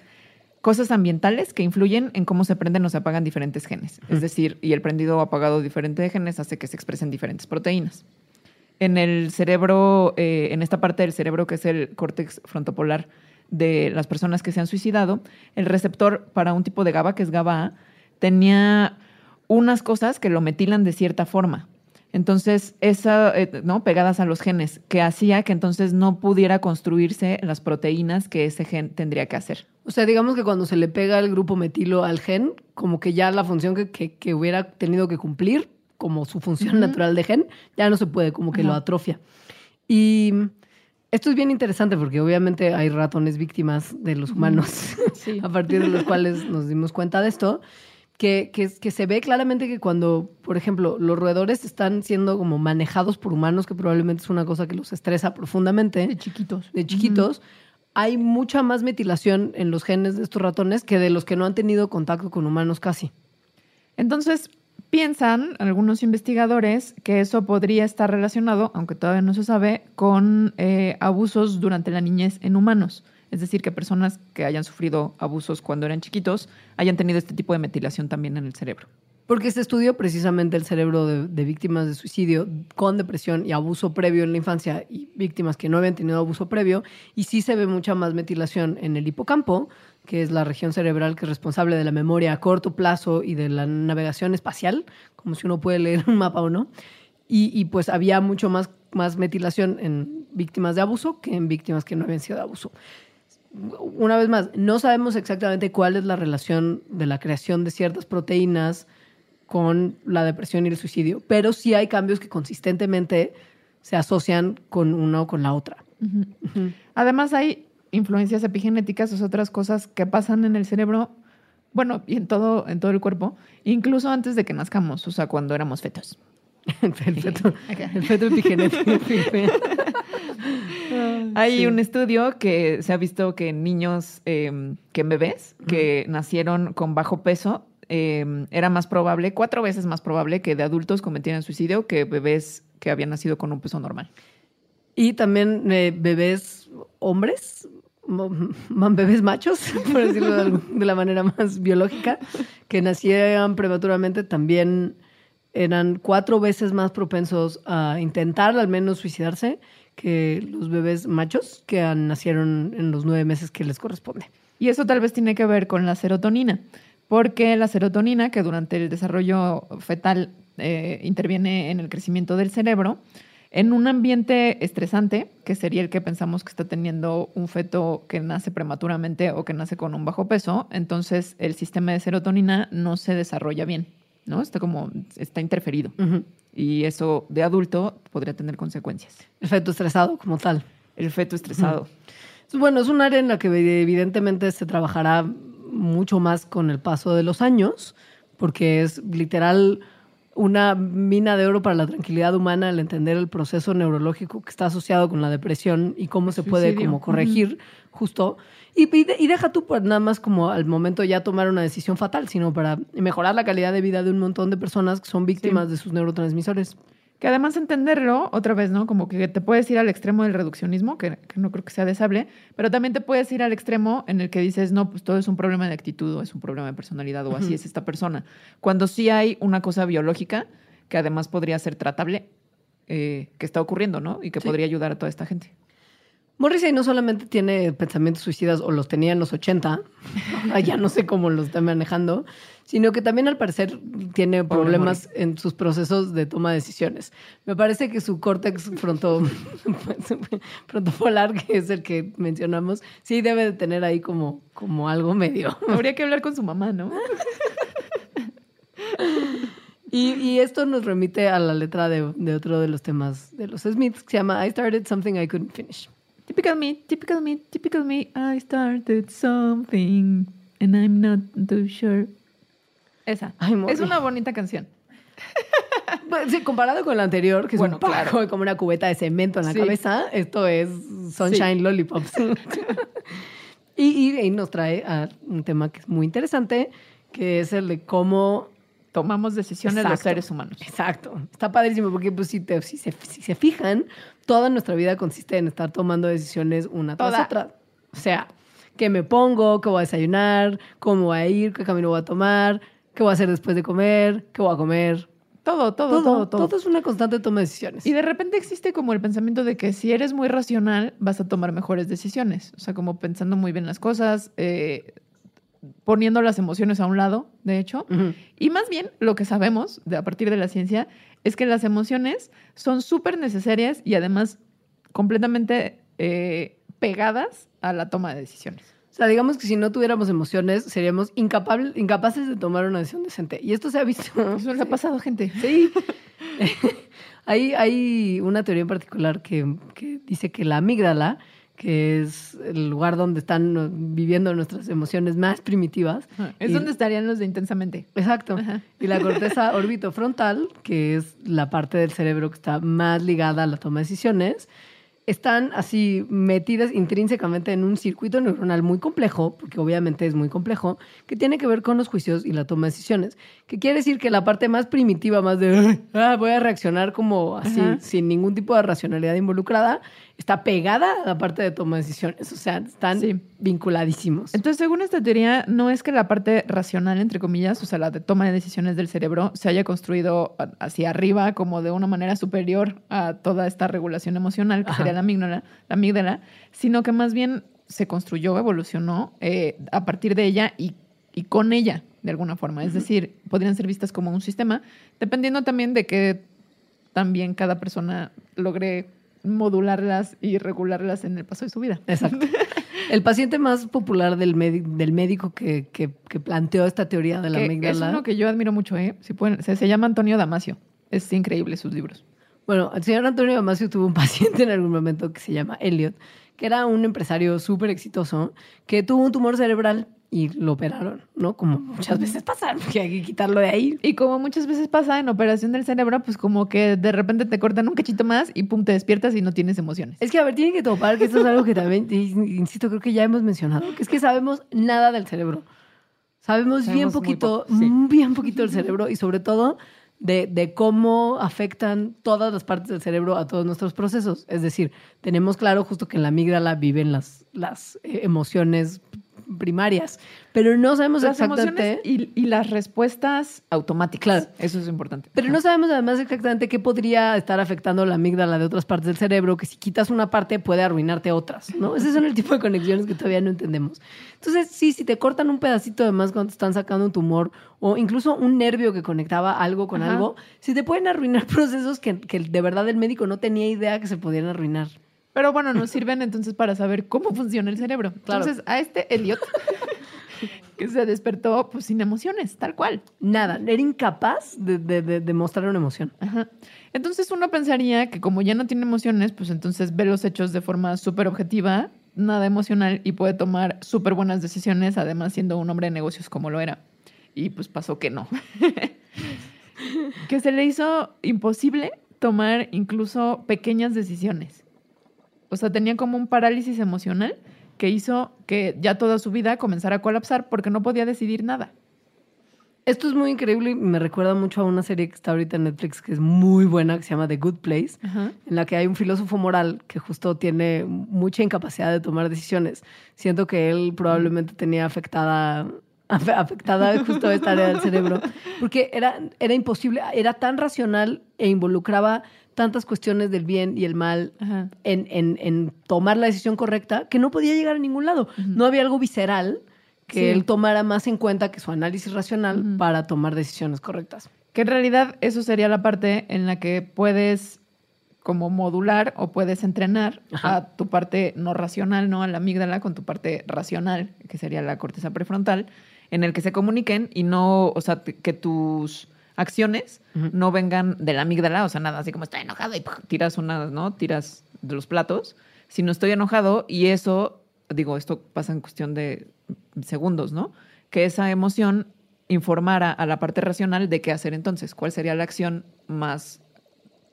cosas ambientales que influyen en cómo se prenden o se apagan diferentes genes. Es decir, y el prendido o apagado diferente de genes hace que se expresen diferentes proteínas. En el cerebro, eh, en esta parte del cerebro que es el córtex frontopolar de las personas que se han suicidado, el receptor para un tipo de GABA, que es GABA A, tenía unas cosas que lo metilan de cierta forma. Entonces, esa, eh, ¿no? Pegadas a los genes, que hacía que entonces no pudiera construirse las proteínas que ese gen tendría que hacer. O sea, digamos que cuando se le pega el grupo metilo al gen, como que ya la función que, que- que hubiera tenido que cumplir, como su función natural de gen, ya no se puede, como que lo atrofia. Y esto es bien interesante porque obviamente hay ratones víctimas de los humanos, Sí. a partir de los cuales nos dimos cuenta de esto, que, que, que se ve claramente que cuando, por ejemplo, los roedores están siendo como manejados por humanos, que probablemente es una cosa que los estresa profundamente De chiquitos. de chiquitos, hay mucha más metilación en los genes de estos ratones que de los que no han tenido contacto con humanos casi. Entonces, piensan algunos investigadores que eso podría estar relacionado, aunque todavía no se sabe, con eh, abusos durante la niñez en humanos. Es decir, que personas que hayan sufrido abusos cuando eran chiquitos hayan tenido este tipo de metilación también en el cerebro. Porque se estudió precisamente el cerebro de, víctimas de suicidio con depresión y abuso previo en la infancia y víctimas que no habían tenido abuso previo. Y sí se ve mucha más metilación en el hipocampo, que es la región cerebral que es responsable de la memoria a corto plazo y de la navegación espacial, como si uno puede leer un mapa o no. Y, y, pues había mucho más, más metilación en víctimas de abuso que en víctimas que no habían sido de abuso. Una vez más, no sabemos exactamente cuál es la relación de la creación de ciertas proteínas con la depresión y el suicidio, pero sí hay cambios que consistentemente se asocian con una o con la otra. Además, hay influencias epigenéticas, es otras cosas que pasan en el cerebro, bueno, y en todo, en todo el cuerpo, incluso antes de que nazcamos, o sea, cuando éramos fetos. el feto, el feto epigenético. Hay Sí. un estudio que se ha visto que en niños, eh, que en bebés, que nacieron con bajo peso, eh, era más probable, cuatro veces más probable que de adultos cometieran suicidio que bebés que habían nacido con un peso normal. Y también eh, bebés hombres, bebés machos, por decirlo de, algún- de la manera más biológica, que nacieran prematuramente también eran cuatro veces más propensos a intentar al menos suicidarse que los bebés machos que nacieron en los nueve meses que les corresponde. Y eso tal vez tiene que ver con la serotonina, porque la serotonina, que durante el desarrollo fetal eh, interviene en el crecimiento del cerebro, en un ambiente estresante, que sería el que pensamos que está teniendo un feto que nace prematuramente o que nace con un bajo peso, entonces el sistema de serotonina no se desarrolla bien, ¿no? Está como, está interferido. Y eso de adulto podría tener consecuencias. El feto estresado como tal. El feto estresado. Bueno, es un área en la que evidentemente se trabajará mucho más con el paso de los años, porque es literal una mina de oro para la tranquilidad humana al entender el proceso neurológico que está asociado con la depresión y cómo se puede Suicidio. como corregir justo. Y, y de- y deja tú pues, nada más como al momento ya tomar una decisión fatal, sino para mejorar la calidad de vida de un montón de personas que son víctimas de sus neurotransmisores. Que además entenderlo, otra vez, ¿no? Como que te puedes ir al extremo del reduccionismo, que, que no creo que sea deseable, pero también te puedes ir al extremo en el que dices, no, pues todo es un problema de actitud o es un problema de personalidad o así es esta persona. Cuando sí hay una cosa biológica que además podría ser tratable, eh, que está ocurriendo, ¿no? Y que Sí. podría ayudar a toda esta gente. Morrissey no solamente tiene pensamientos suicidas o los tenía en los 80, ahora ya no sé cómo los está manejando, sino que también al parecer tiene problemas en sus procesos de toma de decisiones. Me parece que su córtex fronto, frontopolar, que es el que mencionamos, sí debe de tener ahí como, como algo medio. Habría que hablar con su mamá, ¿no? Y, y esto nos remite a la letra de, de otro de los temas de los Smiths que se llama I Started Something I Couldn't Finish. Typical me, typical me, typical me. I started something and I'm not too sure. Esa. Ay, es una bonita canción. Bueno, sí, comparado con la anterior, que es Bueno, un claro. como una cubeta de cemento en la Sí. cabeza, esto es Sunshine Lollipops. y, y, y nos trae a un tema que es muy interesante, que es el de cómo Tomamos decisiones los Exacto. seres humanos. Exacto. Está padrísimo porque pues, si, te- si, se, si se fijan, toda nuestra vida consiste en estar tomando decisiones una tras Toda. otra. O sea, qué me pongo, qué voy a desayunar, cómo voy a ir, qué camino voy a tomar, qué voy a hacer después de comer, qué voy a comer. Todo, todo, todo, todo. es una constante toma de decisiones. Y de repente existe como el pensamiento de que si eres muy racional vas a tomar mejores decisiones. O sea, como pensando muy bien las cosas, eh, poniendo las emociones a un lado, de hecho. Y más bien lo que sabemos de, a partir de la ciencia es que las emociones son súper necesarias y además completamente eh, pegadas a la toma de decisiones. O sea, digamos que si no tuviéramos emociones, seríamos incapab- incapaces de tomar una decisión decente. Y esto se ha visto. Eso le ha pasado, gente. Sí. hay, hay una teoría en particular que, que dice que la amígdala, que es el lugar donde están viviendo nuestras emociones más primitivas. Es y- donde estarían los de intensamente. Exacto. Ajá. Y la corteza orbitofrontal, que es la parte del cerebro que está más ligada a la toma de decisiones, están así metidas intrínsecamente en un circuito neuronal muy complejo, porque obviamente es muy complejo, que tiene que ver con los juicios y la toma de decisiones. Que quiere decir que la parte más primitiva, más de "Ah, voy a reaccionar como así, Ajá. sin ningún tipo de racionalidad involucrada, está pegada a la parte de toma de decisiones. O sea, están Sí. vinculadísimos. Entonces, según esta teoría, no es que la parte racional, entre comillas, o sea, la de toma de decisiones del cerebro, se haya construido hacia arriba como de una manera superior a toda esta regulación emocional, que Ajá. sería la amígdala, la amígdala, sino que más bien se construyó, evolucionó eh, a partir de ella y, y con ella, de alguna forma. Es decir, podrían ser vistas como un sistema, dependiendo también de que también cada persona logre modularlas y regularlas en el paso de su vida. Exacto. El paciente más popular del, del médico que, que- que planteó esta teoría de la Que amígdala. Es uno que yo admiro mucho, ¿eh? Si pueden, se, se llama Antonio Damasio. Es increíble sus libros. Bueno, el señor Antonio Damasio tuvo un paciente en algún momento que se llama Elliot, que era un empresario súper exitoso, que tuvo un tumor cerebral y lo operaron, ¿no? Como muchas veces pasa, que hay que quitarlo de ahí. Y como muchas veces pasa en operación del cerebro, pues como que de repente te cortan un cachito más y pum, te despiertas y no tienes emociones. Es que, a ver, tienen que topar que esto es algo que también, insisto, creo que ya hemos mencionado, que es que sabemos nada del cerebro. Sabemos, bien Sabemos poquito, poco, sí. bien poquito del cerebro y sobre todo de, de cómo afectan todas las partes del cerebro a todos nuestros procesos. Es decir, tenemos claro justo que en la amígdala viven las, las eh, emociones primarias, pero no sabemos Las exactamente... emociones y, y las respuestas automáticas. Claro. Eso es importante. Pero no sabemos además exactamente qué podría estar afectando la amígdala de otras partes del cerebro, que si quitas una parte puede arruinarte otras, ¿no? Ese son el tipo de conexiones que todavía no entendemos. Entonces, sí, si te cortan un pedacito de más cuando te están sacando un tumor o incluso un nervio que conectaba algo con Ajá. algo, sí te pueden arruinar procesos que, que de verdad el médico no tenía idea que se podían arruinar. Pero bueno, nos sirven entonces para saber cómo funciona el cerebro. Claro. Entonces, a este Elliot, que se despertó pues sin emociones, tal cual. Nada, era incapaz de, de- de- de mostrar una emoción. Ajá. Entonces uno pensaría que como ya no tiene emociones, pues entonces ve los hechos de forma súper objetiva, nada emocional y puede tomar súper buenas decisiones, además siendo un hombre de negocios como lo era. Y pues pasó que no. que se le hizo imposible tomar incluso pequeñas decisiones. O sea, tenía como un parálisis emocional que hizo que ya toda su vida comenzara a colapsar porque no podía decidir nada. Esto es muy increíble y me recuerda mucho a una serie que está ahorita en Netflix que es muy buena, que se llama The Good Place, Ajá. en la que hay un filósofo moral que justo tiene mucha incapacidad de tomar decisiones. Siento que él probablemente tenía afectada, afe- afectada justo esta área del cerebro, porque era, era imposible, era tan racional e involucraba tantas cuestiones del bien y el mal en, en- en tomar la decisión correcta que no podía llegar a ningún lado. No había algo visceral que Sí. él tomara más en cuenta que su análisis racional para tomar decisiones correctas. Que en realidad eso sería la parte en la que puedes como modular o puedes entrenar Ajá. a tu parte no racional, ¿no? A la amígdala con tu parte racional, que sería la corteza prefrontal, en el que se comuniquen y no, o sea, que tus acciones no vengan de la amígdala, o sea, nada así como estoy enojado y ¡pum! tiras una, ¿no? Tiras de los platos, sino estoy enojado y eso, digo, esto pasa en cuestión de segundos, ¿no? Que esa emoción informara a la parte racional de qué hacer entonces, cuál sería la acción más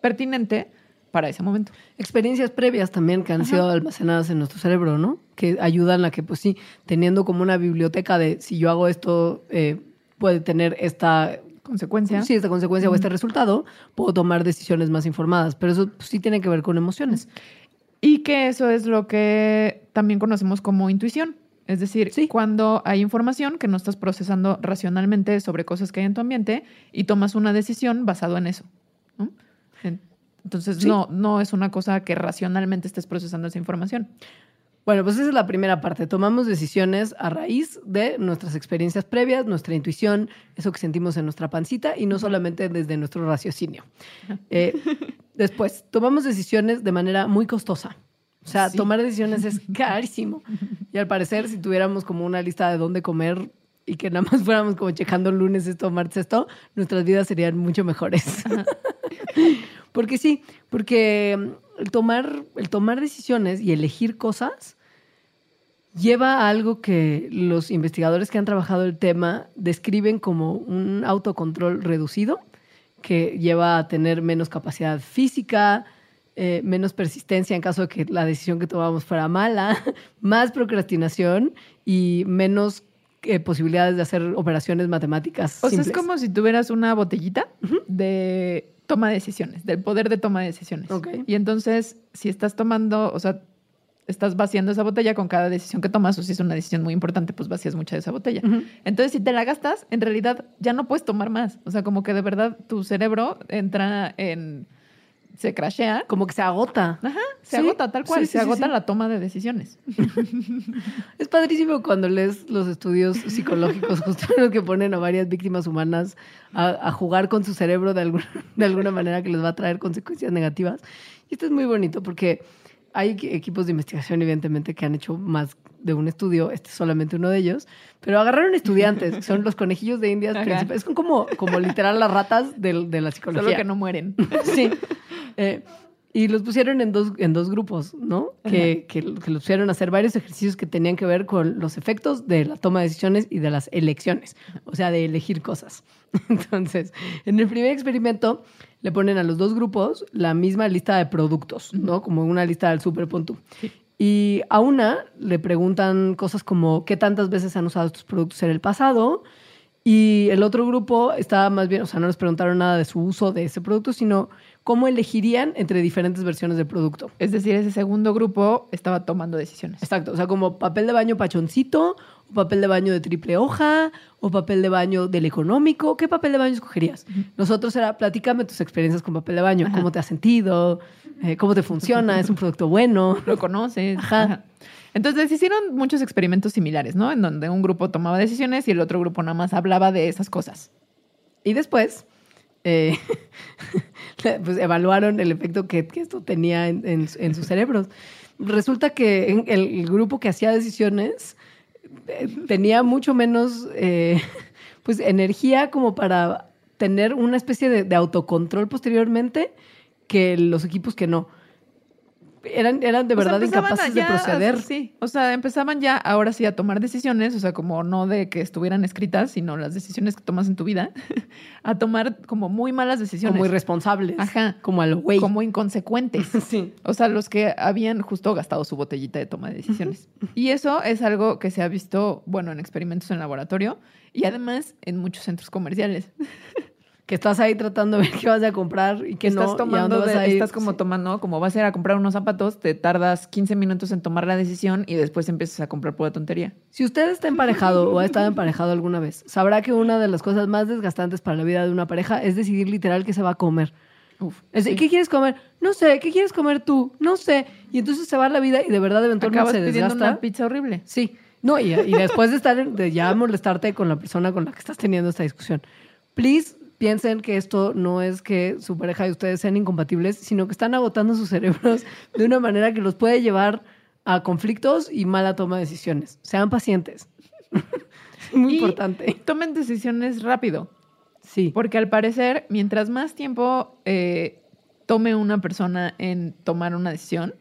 pertinente para ese momento. Experiencias previas también que han sido almacenadas en nuestro cerebro, ¿no? Que ayudan a que, pues sí, teniendo como una biblioteca de si yo hago esto, eh, puede tener esta Consecuencia. sí, esta consecuencia o este resultado, puedo tomar decisiones más informadas. Pero eso pues, sí tiene que ver con emociones. Y que eso es lo que también conocemos como intuición. Es decir, Sí. cuando hay información que no estás procesando racionalmente sobre cosas que hay en tu ambiente y tomas una decisión basado en eso. Entonces, Sí. no, no es una cosa que racionalmente estés procesando esa información. Bueno, pues esa es la primera parte. Tomamos decisiones a raíz de nuestras experiencias previas, nuestra intuición, eso que sentimos en nuestra pancita y no solamente desde nuestro raciocinio. Eh, después, tomamos decisiones de manera muy costosa. O sea, Sí. tomar decisiones es carísimo. Y al parecer, si tuviéramos como una lista de dónde comer y que nada más fuéramos como checando lunes esto, martes esto, nuestras vidas serían mucho mejores. porque sí, porque el tomar, el tomar decisiones y elegir cosas lleva a algo que los investigadores que han trabajado el tema describen como un autocontrol reducido, que lleva a tener menos capacidad física, eh, menos persistencia en caso de que la decisión que tomamos fuera mala, más procrastinación y menos eh, posibilidades de hacer operaciones matemáticas. O sea, es como si tuvieras una botellita de toma de decisiones, del poder de toma de decisiones. Y entonces, si estás tomando, o sea, estás vaciando esa botella con cada decisión que tomas, o si es una decisión muy importante, pues vacías mucha de esa botella. Entonces, si te la gastas, en realidad ya no puedes tomar más. O sea, como que de verdad tu cerebro entra en... se crashea. Como que se agota. Ajá, se Sí, agota tal cual, sí, sí, se agota la toma de decisiones. Es padrísimo cuando lees los estudios psicológicos, justo los que ponen a varias víctimas humanas a, a jugar con su cerebro de alguna, de alguna manera que les va a traer consecuencias negativas. Y esto es muy bonito porque hay equi- equipos de investigación, evidentemente, que han hecho más de un estudio. Este es solamente uno de ellos. Pero agarraron estudiantes, que son los conejillos de indias principales. Son como, como literal las ratas del- de, la psicología. Solo que no mueren. Sí. Eh, y los pusieron en dos, en dos grupos, ¿no? Que, que, que los pusieron a hacer varios ejercicios que tenían que ver con los efectos de la toma de decisiones y de las elecciones, o sea, de elegir cosas. Entonces, en el primer experimento le ponen a los dos grupos la misma lista de productos, ¿no? Como una lista del super punto. Y a una le preguntan cosas como qué tantas veces han usado estos productos en el pasado, y el otro grupo estaba más bien, o sea, no les preguntaron nada de su uso de ese producto, sino cómo elegirían entre diferentes versiones del producto. Es decir, ese segundo grupo estaba tomando decisiones. Exacto, o sea, como papel de baño pachoncito, o papel de baño de triple hoja, o papel de baño del económico. ¿Qué papel de baño escogerías? Nosotros era, platícame tus experiencias con papel de baño, cómo te has sentido, Eh, cómo te funciona, es un producto bueno. lo conoces. Ajá. Ajá. Entonces hicieron muchos experimentos similares, ¿no? En donde un grupo tomaba decisiones y el otro grupo nada más hablaba de esas cosas. Y después, eh, pues evaluaron el efecto que, esto tenía en, sus cerebros. Resulta que el, grupo que hacía decisiones eh, tenía mucho menos eh, pues, energía como para tener una especie de autocontrol posteriormente que los equipos que no. Eran, eran de O sea, verdad empezaban incapaces a de ya- proceder. Sí, o sea, empezaban ya ahora sí a tomar decisiones, o sea, como no de que estuvieran escritas, sino las decisiones que tomas en tu vida, a tomar como muy malas decisiones. Como irresponsables. Ajá. Como a lo güey. Como inconsecuentes. Sí. O sea, los que habían justo gastado su botellita de toma de decisiones. Y eso es algo que se ha visto, bueno, en experimentos en laboratorio y además en muchos centros comerciales. Que estás ahí tratando de ver qué vas a comprar y qué no. estás a tomando, vas de- a ir. estás como Sí. tomando, como vas a ir a comprar unos zapatos, te tardas 15 minutos en tomar la decisión y después empiezas a comprar pura tontería. Si usted está emparejado o ha estado emparejado alguna vez, sabrá que una de las cosas más desgastantes para la vida de una pareja es decidir literal qué se va a comer. Uf, Es de, sí. ¿Qué quieres comer? No sé. ¿Qué quieres comer tú? No sé. Y entonces se va la vida y de verdad eventualmente Acabas se pidiendo desgasta. una pizza horrible. Sí. No, y, y después de estar, en- de ya molestarte con la persona con la que estás teniendo esta discusión. Please, piensen que esto no es que su pareja y ustedes sean incompatibles, sino que están agotando sus cerebros de una manera que los puede llevar a conflictos y mala toma de decisiones. Sean pacientes. Es muy Y importante. Tomen decisiones rápido. Sí. Porque al parecer, mientras más tiempo eh, tome una persona en tomar una decisión,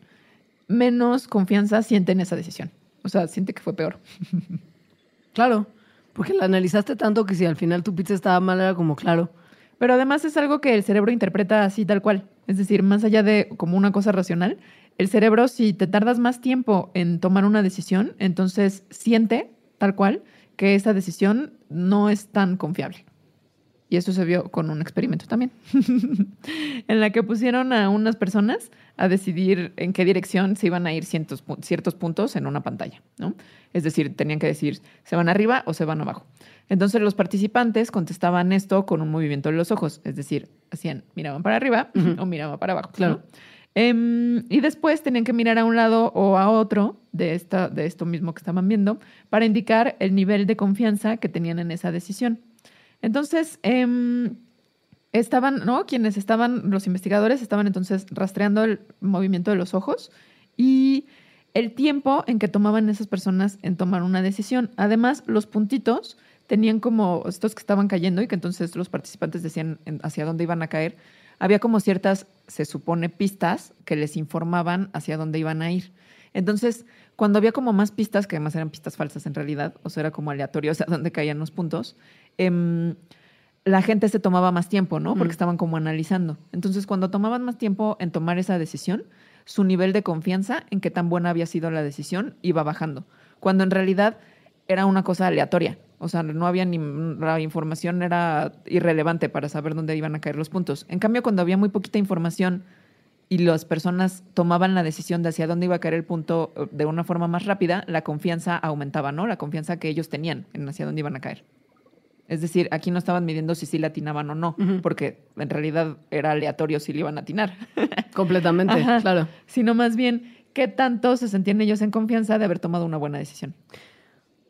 menos confianza siente en esa decisión. O sea, siente que fue peor. Claro. Porque la analizaste tanto que si al final tu pizza estaba mal, era como claro. Pero además es algo que el cerebro interpreta así tal cual. Es decir, más allá de como una cosa racional, el cerebro si te tardas más tiempo en tomar una decisión, entonces siente tal cual que esa decisión no es tan confiable. Y eso se vio con un experimento también, en la que pusieron a unas personas a decidir en qué dirección se iban a ir cientos ciertos puntos en una pantalla, ¿no? Es decir, tenían que decir, ¿se van arriba o se van abajo? Entonces los participantes contestaban esto con un movimiento de los ojos, es decir, hacían, miraban para arriba o miraban para abajo. Claro. ¿no? Em, y después tenían que mirar a un lado o a otro de, esta, de esto mismo que estaban viendo para indicar el nivel de confianza que tenían en esa decisión. Entonces, em, estaban, ¿no? Quienes estaban, los investigadores estaban entonces rastreando el movimiento de los ojos y el tiempo en que tomaban esas personas en tomar una decisión. Además, los puntitos tenían como estos que estaban cayendo y que entonces los participantes decían hacia dónde iban a caer. Había como ciertas, se supone, pistas que les informaban hacia dónde iban a ir. Entonces, cuando había como más pistas, que además eran pistas falsas en realidad, o sea, era como aleatorio hacia dónde caían los puntos, em, la gente se tomaba más tiempo, ¿no? Porque estaban como analizando. Entonces, cuando tomaban más tiempo en tomar esa decisión, su nivel de confianza en qué tan buena había sido la decisión iba bajando. Cuando en realidad era una cosa aleatoria. O sea, no había ni. La información era irrelevante para saber dónde iban a caer los puntos. En cambio, cuando había muy poquita información y las personas tomaban la decisión de hacia dónde iba a caer el punto eh, de una forma más rápida, la confianza aumentaba, ¿no? La confianza que ellos tenían en hacia dónde iban a caer. Es decir, aquí no estaban midiendo si sí le atinaban o no, porque en realidad era aleatorio si le iban a atinar, Completamente, Ajá. claro. sino más bien qué tanto se sentían ellos en confianza de haber tomado una buena decisión.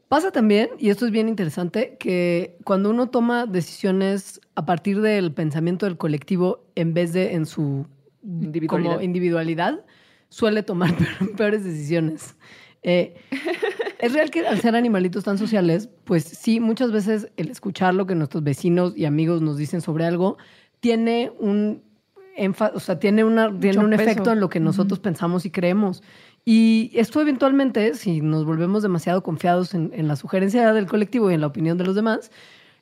Pasa también, y esto es bien interesante, que cuando uno toma decisiones a partir del pensamiento del colectivo en vez de en su Individualidad. como individualidad, suele tomar peor- peores decisiones. Eh, es real que al ser animalitos tan sociales, pues sí, muchas veces el escuchar lo que nuestros vecinos y amigos nos dicen sobre algo tiene un o sea, tiene, una, tiene un peso. efecto en lo que nosotros pensamos y creemos. Y esto eventualmente, si nos volvemos demasiado confiados en, en la sugerencia del colectivo y en la opinión de los demás,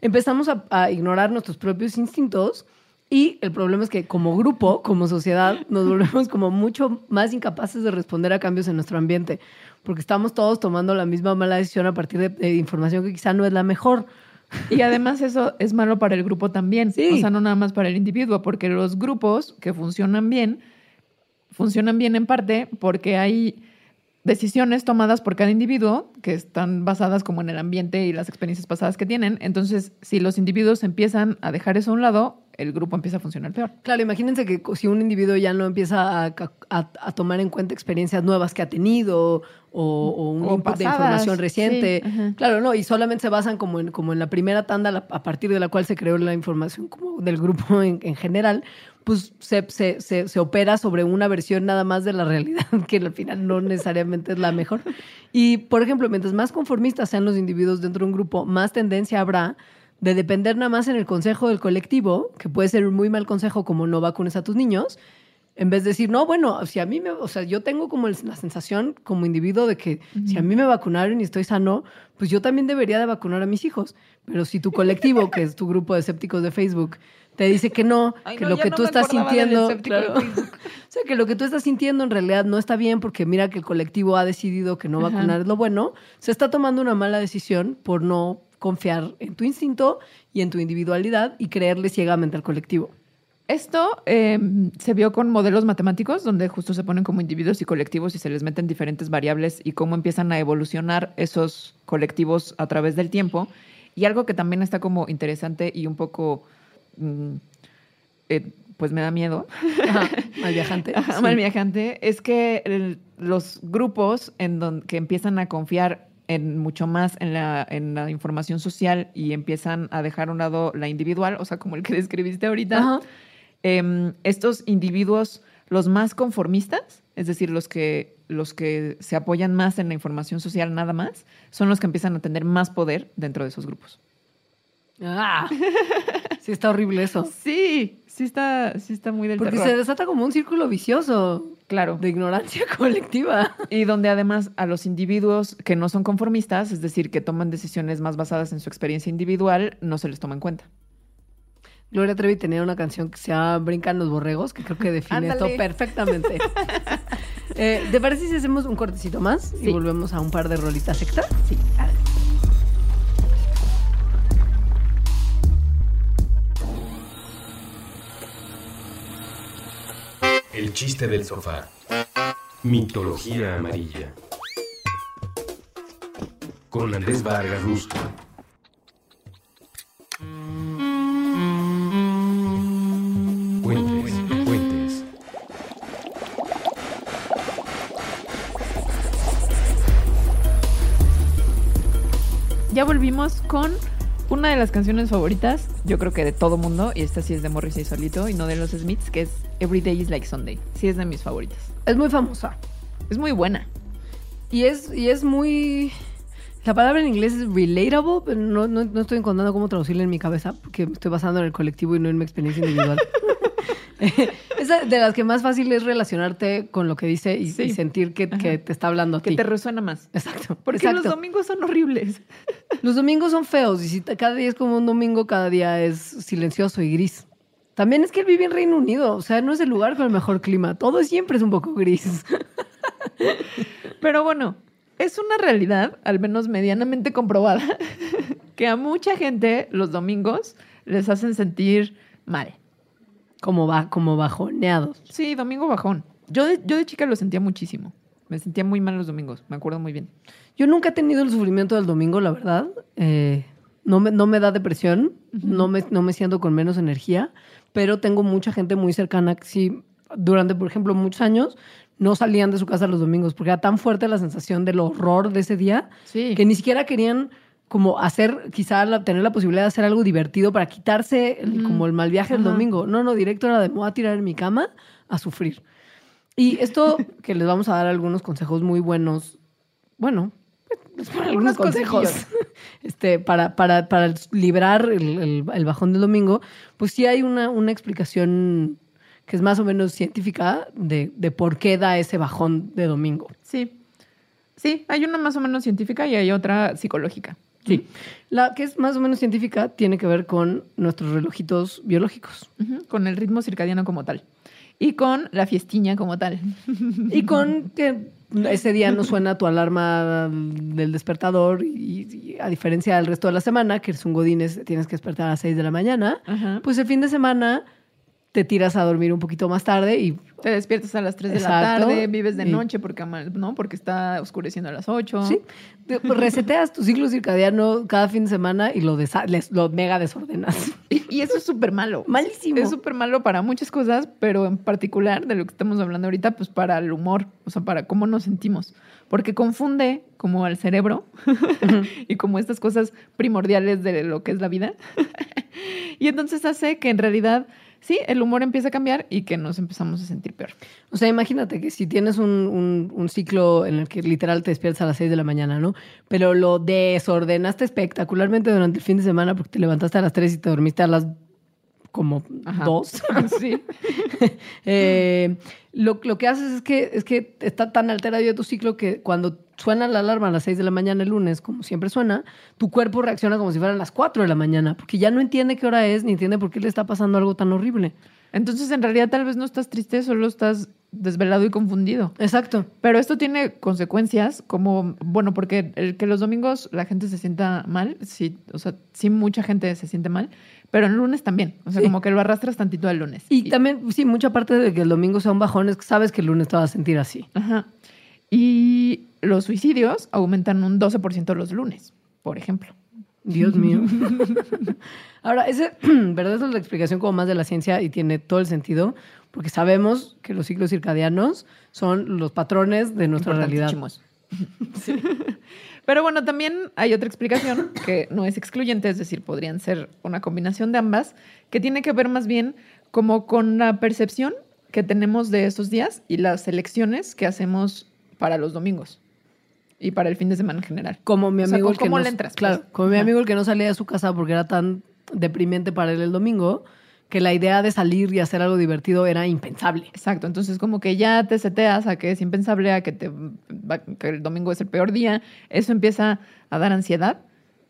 empezamos a, a ignorar nuestros propios instintos y el problema es que como grupo, como sociedad, nos volvemos como mucho más incapaces de responder a cambios en nuestro ambiente, porque estamos todos tomando la misma mala decisión a partir de, de información que quizá no es la mejor. Y además eso es malo para el grupo también. Sí. O sea, no nada más para el individuo, porque los grupos que funcionan bien, funcionan bien en parte porque hay decisiones tomadas por cada individuo que están basadas como en el ambiente y las experiencias pasadas que tienen. Entonces, si los individuos empiezan a dejar eso a un lado, el grupo empieza a funcionar peor. Claro, imagínense que si un individuo ya no empieza a, a- a tomar en cuenta experiencias nuevas que ha tenido o, o un O input de información reciente. sí, claro, no, y solamente se basan como en, como en la primera tanda la- a partir de la cual se creó la información como del grupo en, en general, pues se, se, se, se opera sobre una versión nada más de la realidad que al final no necesariamente es la mejor. Y, por ejemplo, mientras más conformistas sean los individuos dentro de un grupo, más tendencia habrá de depender nada más en el consejo del colectivo, que puede ser un muy mal consejo como no vacunes a tus niños, en vez de decir, no, bueno, si a mí me, o sea, yo tengo como la sensación como individuo de que si a mí me vacunaron y estoy sano, pues yo también debería de vacunar a mis hijos. Pero si tu colectivo, que es tu grupo de escépticos de Facebook, te dice que no, Ay, que no, lo que no tú estás sintiendo, claro. O sea, que lo que tú estás sintiendo en realidad no está bien porque mira que el colectivo ha decidido que no Ajá. vacunar es lo bueno, se está tomando una mala decisión por no confiar en tu instinto y en tu individualidad y creerle ciegamente al colectivo. Esto eh, se vio con modelos matemáticos, donde justo se ponen como individuos y colectivos y se les meten diferentes variables y cómo empiezan a evolucionar esos colectivos a través del tiempo. Y algo que también está como interesante y un poco, mm, eh, pues me da miedo, Ajá, mal viajante. Ajá, Sí. mal viajante, es que el- los grupos en donde que empiezan a confiar en mucho más en la, en la información social y empiezan a dejar a un lado la individual, o sea, como el que describiste ahorita, em, estos individuos, los más conformistas, es decir, los que, los que se apoyan más en la información social nada más, son los que empiezan a tener más poder dentro de esos grupos. Ah. Sí, está horrible eso. Sí, sí está, sí está muy del Porque terror. se desata como un círculo vicioso Claro. de ignorancia colectiva. Y donde además a los individuos que no son conformistas, es decir, que toman decisiones más basadas en su experiencia individual, no se les toma en cuenta. Gloria Trevi tenía una canción que se llama Brincan los borregos, que creo que define Ándale. esto perfectamente. Eh, ¿Te parece si hacemos un cortecito más y volvemos a un par de rolitas extra? Sí. El chiste del sofá. Mitología amarilla. Con Andrés Vargas Rusto. Puentes, puentes. Ya volvimos con una de las canciones favoritas, yo creo que de todo mundo, y esta sí es de Morrissey solito y no de los Smiths, que es Every Day is Like Sunday. Sí es de mis favoritas. Es muy famosa. Es muy buena. Y es, y es muy... La palabra en inglés es relatable, pero no, no, no estoy encontrando cómo traducirla en mi cabeza, porque me estoy basando en el colectivo y no en mi experiencia individual. es de las que más fácil es relacionarte con lo que dice y, Sí. y sentir que, que te está hablando a Que ti. te resuena más. Exacto. Porque exacto. los domingos son horribles. Los domingos son feos y si cada día es como un domingo, cada día es silencioso y gris. También es que él vive en Reino Unido, o sea, no es el lugar con el mejor clima. Todo siempre es un poco gris. Pero bueno, es una realidad, al menos medianamente comprobada, que a mucha gente los domingos les hacen sentir mal. Como, va, como bajoneados. Sí, domingo bajón. Yo de, yo de chica lo sentía muchísimo. Me sentía muy mal los domingos, me acuerdo muy bien. Yo nunca he tenido el sufrimiento del domingo, la verdad. Eh, no, me, no me da depresión, no, me, no me siento con menos energía, pero tengo mucha gente muy cercana que sí, durante, por ejemplo, muchos años, no salían de su casa los domingos porque era tan fuerte la sensación del horror de ese día Sí. que ni siquiera querían como hacer, quizá la- tener la posibilidad de hacer algo divertido para quitarse el- como el mal viaje Ajá. domingo. No, no, directo era de me voy a tirar en mi cama a sufrir. Y esto que les vamos a dar algunos consejos muy buenos, bueno, algunos Unos consejos este, para, para, para librar el, el- el bajón del domingo, pues sí hay una, una explicación que es más o menos científica de, de por qué da ese bajón de domingo. Sí. Sí, hay una más o menos científica y hay otra psicológica. Sí. La que es más o menos científica tiene que ver con nuestros relojitos biológicos Con el ritmo circadiano como tal. Y con la fiestiña como tal. y con que ese día no suena tu alarma del despertador y, y a diferencia del resto de la semana, que eres un godines, tienes que despertar a las 6 de la mañana, Ajá. pues el fin de semana te tiras a dormir un poquito más tarde y Te despiertas a las 3 de la Exacto. tarde, vives de noche porque, ¿no? porque está oscureciendo a las 8. sí, pues, reseteas tu ciclo circadiano cada fin de semana y lo, lo mega desordenas. Y, y eso es súper malo. Malísimo. Es súper malo para muchas cosas, pero en particular de lo que estamos hablando ahorita, pues para el humor, o sea, para cómo nos sentimos. Porque confunde como al cerebro y como estas cosas primordiales de lo que es la vida. y entonces hace que en realidad, sí, el humor empieza a cambiar y que nos empezamos a sentir peor. O sea, imagínate que si tienes un, un- un ciclo en el que literal te despiertas a las 6 de la mañana, ¿no? Pero lo desordenaste espectacularmente durante el fin de semana porque te levantaste a las 3 y te dormiste a las como Ajá. 2. sí. Eh, lo, lo que haces es que, es que está tan alterado ya tu ciclo que cuando suena la alarma a las 6 de la mañana el lunes, como siempre suena, tu cuerpo reacciona como si fueran las 4 de la mañana, porque ya no entiende qué hora es ni entiende por qué le está pasando algo tan horrible. Entonces, en realidad, tal vez no estás triste, solo estás desvelado y confundido. Exacto. Pero esto tiene consecuencias como, bueno, porque el que los domingos la gente se sienta mal, sí, o sea, sí mucha gente se siente mal, pero el lunes también, o sea, Sí. como que lo arrastras tantito al lunes. Y también, sí, mucha parte de que el domingo sea un bajón es que sabes que el lunes te vas a sentir así. Ajá. Y los suicidios aumentan un 12% los lunes, por ejemplo. Dios mío. Ahora, ese, ¿verdad? Esa es la explicación como más de la ciencia y tiene todo el sentido, porque sabemos que los ciclos circadianos son los patrones de nuestra realidad. Importantísimos. Pero bueno, también hay otra explicación que no es excluyente, es decir, podrían ser una combinación de ambas, que tiene que ver más bien como con la percepción que tenemos de estos días y las elecciones que hacemos para los domingos y para el fin de semana en general. Como mi O sea, amigo el que ¿cómo no, le entras, Claro, pues? como mi amigo el que no salía de su casa porque era tan deprimente para él el domingo, que la idea de salir y hacer algo divertido era impensable. Exacto, entonces como que ya te seteas a que es impensable, a que, te, va- que el domingo es el peor día, eso empieza a dar ansiedad,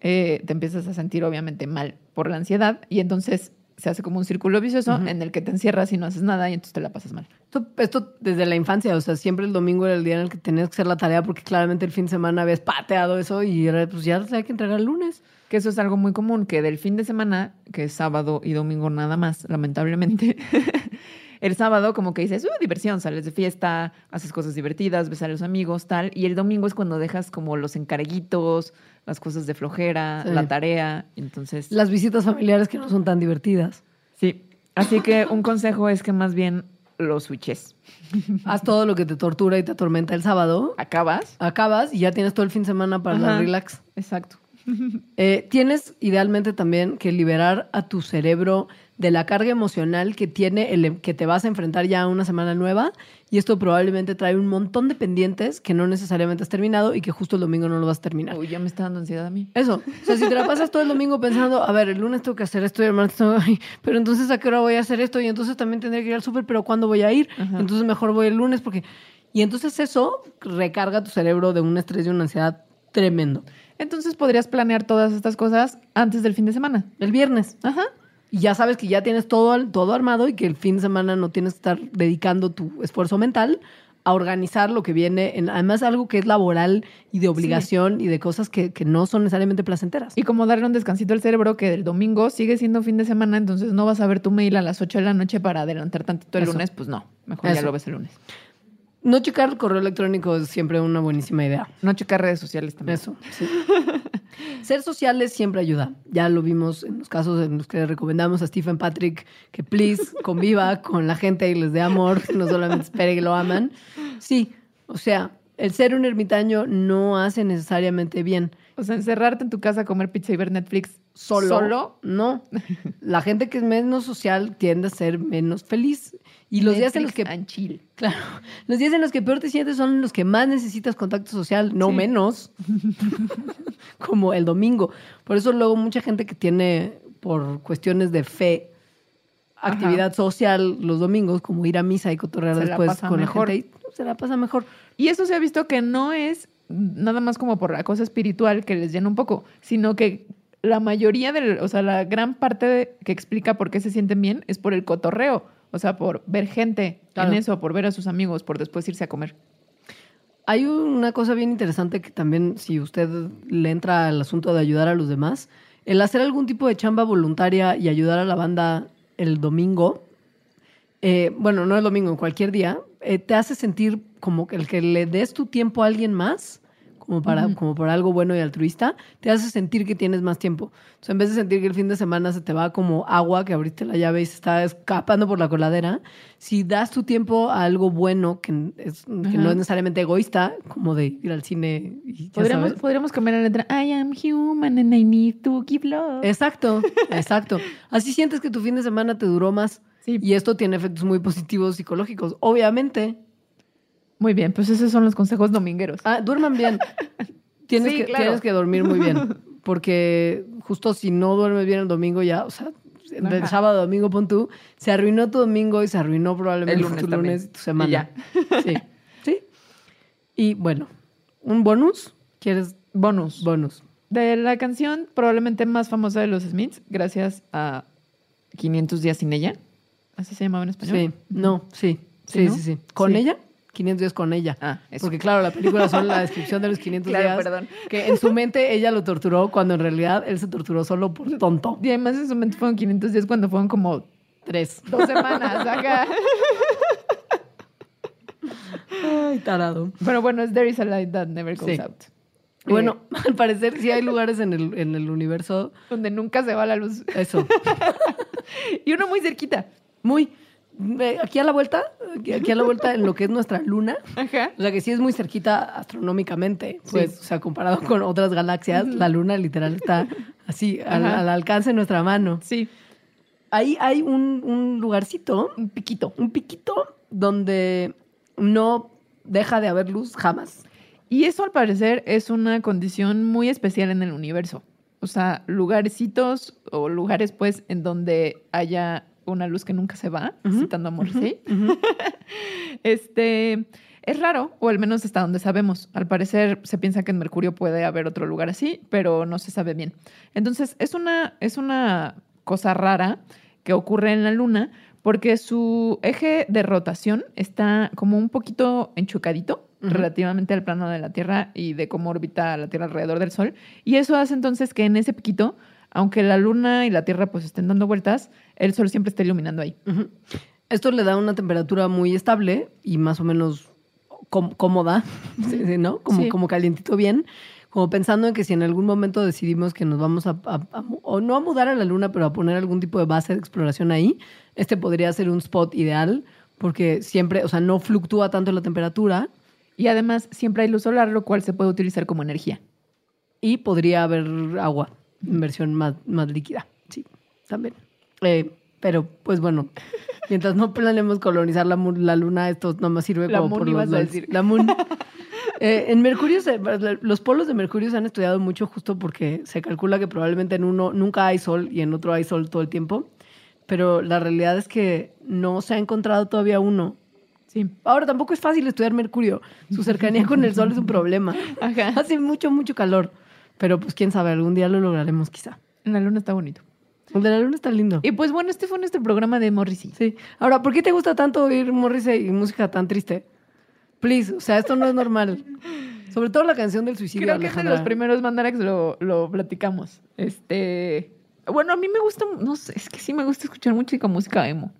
eh, te empiezas a sentir obviamente mal por la ansiedad y entonces se hace como un círculo vicioso en el que te encierras y no haces nada y entonces te la pasas mal. Esto, esto desde la infancia, o sea, siempre el domingo era el día en el que tenías que hacer la tarea porque claramente el fin de semana habías pateado eso y era, pues ya hay que entregar el lunes. Que eso es algo muy común, que del fin de semana, que es sábado y domingo nada más, lamentablemente, el sábado como que dices, uh, diversión, sales de fiesta, haces cosas divertidas, ves a los amigos, tal, y el domingo es cuando dejas como los encarguitos, las cosas de flojera, Sí. la tarea, entonces... Las visitas familiares que no son tan divertidas. Sí, así que un consejo es que más bien lo switches. Haz todo lo que te tortura y te atormenta el sábado, Acabas. acabas y ya tienes todo el fin de semana para la relax. Exacto. Eh, tienes idealmente también que liberar a tu cerebro de la carga emocional que tiene el que te vas a enfrentar ya a una semana nueva y esto probablemente trae un montón de pendientes que no necesariamente has terminado y que justo el domingo no lo vas a terminar. Uy, ya me está dando ansiedad a mí. Eso, o sea, si te la pasas todo el domingo pensando, a ver, el lunes tengo que hacer esto y el martes tengo ay, pero entonces a qué hora voy a hacer esto y entonces también tendré que ir al súper, pero ¿cuándo voy a ir? Ajá. Entonces mejor voy el lunes porque... Y entonces eso recarga tu cerebro de un estrés y una ansiedad tremendo. Entonces podrías planear todas estas cosas antes del fin de semana. El viernes. Ajá. Y ya sabes que ya tienes todo, todo armado y que el fin de semana no tienes que estar dedicando tu esfuerzo mental a organizar lo que viene, en, además algo que es laboral y de obligación y de cosas que, que no son necesariamente placenteras. Y como darle un descansito al cerebro que el domingo sigue siendo fin de semana, entonces no vas a ver tu mail a las 8 de la noche para adelantar tantito el Eso. lunes, pues no, mejor ya lo ves el lunes. No checar el correo electrónico es siempre una buenísima idea. No checar redes sociales también. Eso, sí. Ser sociales siempre ayuda. Ya lo vimos en los casos en los que recomendamos a Stephen Patrick que please conviva con la gente y les dé amor, no solamente espere que lo aman. Sí, o sea, el ser un ermitaño no hace necesariamente bien. O sea, encerrarte en tu casa a comer pizza y ver Netflix Solo, solo. no. La gente que es menos social tiende a ser menos feliz. Y los días en los que Netflix and chill. Claro. Los días en los que peor te sientes son los que más necesitas contacto social, no Sí. menos. Como el domingo. Por eso luego mucha gente que tiene, por cuestiones de fe, actividad social los domingos, como ir a misa y cotorrear Se después con mejor. la gente, y se la pasa mejor. Y eso se ha visto que no es nada más como por la cosa espiritual que les llena un poco, sino que la mayoría del, o sea, la gran parte de- que explica por qué se sienten bien es por el cotorreo, o sea, por ver gente Claro. en eso, por ver a sus amigos, por después irse a comer. Hay una cosa bien interesante que también, si usted le entra al asunto de ayudar a los demás, el hacer algún tipo de chamba voluntaria y ayudar a la banda el domingo, eh, bueno, no el domingo, en cualquier día, eh, te hace sentir como que el que le des tu tiempo a alguien más, como para, como para algo bueno y altruista, te hace sentir que tienes más tiempo. O sea, en vez de sentir que el fin de semana se te va como agua, que abriste la llave y se está escapando por la coladera, si das tu tiempo a algo bueno, que, es, que no es necesariamente egoísta, como de ir al cine y ya Podríamos, sabes. podríamos cambiar la letra I am human and I need to give love. Exacto, exacto. Así sientes que tu fin de semana te duró más. Sí. Y esto tiene efectos muy positivos psicológicos. Obviamente. Muy bien, pues esos son los consejos domingueros. Ah, duerman bien. Tienes, Sí, que, claro. tienes que dormir muy bien. Porque justo si no duermes bien el domingo ya, o sea, el sábado, domingo, pon tú, se arruinó tu domingo y se arruinó probablemente lunes tu también. lunes y tu semana. Y ya. Sí. Sí. Y bueno, un bonus. ¿Quieres Bonus. bonus? De la canción probablemente más famosa de los Smiths, gracias a 500 días sin ella. ¿Así se llamaba en español? Sí, no, sí. ¿Sí, Sí, no? sí, sí. ¿Con Sí. ella? 500 días con ella. Ah, eso. Porque claro, la película son la descripción de los 500 Claro, días. perdón. Que en su mente ella lo torturó cuando en realidad él se torturó solo por tonto. Y además en su momento fueron 500 días cuando fueron como Tres. dos semanas acá. Ay, tarado. Pero bueno, es There is a light that never goes Sí. out. Bueno, al parecer sí hay lugares en el, en el universo. Donde nunca se va la luz. Eso. Y uno muy cerquita. Muy. Eh, Aquí a la vuelta, aquí a la vuelta en lo que es nuestra luna. Ajá. O sea que sí es muy cerquita astronómicamente. Pues, o sea, comparado con otras galaxias, la luna literal está así, al alcance de nuestra mano. Sí. Ahí hay un, un lugarcito, Un piquito. un piquito, donde no deja de haber luz jamás. Y eso al parecer es una condición muy especial en el universo. O sea, lugarcitos o lugares, pues, en donde haya una luz que nunca se va, citando a Morrissey. Este es raro, o al menos hasta donde sabemos. Al parecer se piensa que en Mercurio puede haber otro lugar así, pero no se sabe bien. Entonces, es una, es una cosa rara que ocurre en la Luna porque su eje de rotación está como un poquito enchucadito relativamente al plano de la Tierra y de cómo orbita la Tierra alrededor del Sol. Y eso hace entonces que en ese piquito, aunque la Luna y la Tierra pues estén dando vueltas, el Sol siempre está iluminando ahí. Esto le da una temperatura muy estable y más o menos cómoda, ¿no? Como, Sí. como calientito bien. Como pensando en que si en algún momento decidimos que nos vamos a, a- a mu- o no a mudar a la luna, pero a poner algún tipo de base de exploración ahí, este podría ser un spot ideal porque siempre, o sea, no fluctúa tanto la temperatura Y además siempre hay luz solar, lo cual se puede utilizar como energía. y podría haber agua en versión más, más líquida. Sí, también. Eh, pero, pues bueno, mientras no planeemos colonizar la, la luna, esto nomás sirve La como moon por los a decir. La moon. Eh, en Mercurio, se- los polos de Mercurio se han estudiado mucho justo porque se calcula que probablemente en uno nunca hay sol y en otro hay sol todo el tiempo. Pero la realidad es que no se ha encontrado todavía uno. Sí. Ahora tampoco es fácil estudiar Mercurio. Su cercanía con el sol es un problema. Ajá. Hace mucho, mucho calor. Pero pues quién sabe, algún día lo lograremos quizá. La luna está bonito. El de la luna está lindo. Y pues bueno, este fue nuestro programa de Morrissey. Sí. Ahora, ¿por qué te gusta tanto oír Morrissey y música tan triste? Please, o sea, esto no es normal. Sobre todo la canción del suicidio, Creo que es de los primeros Mandarax lo, lo platicamos. Este. Bueno, a mí me gusta, no sé, es que sí me gusta escuchar mucha música emo.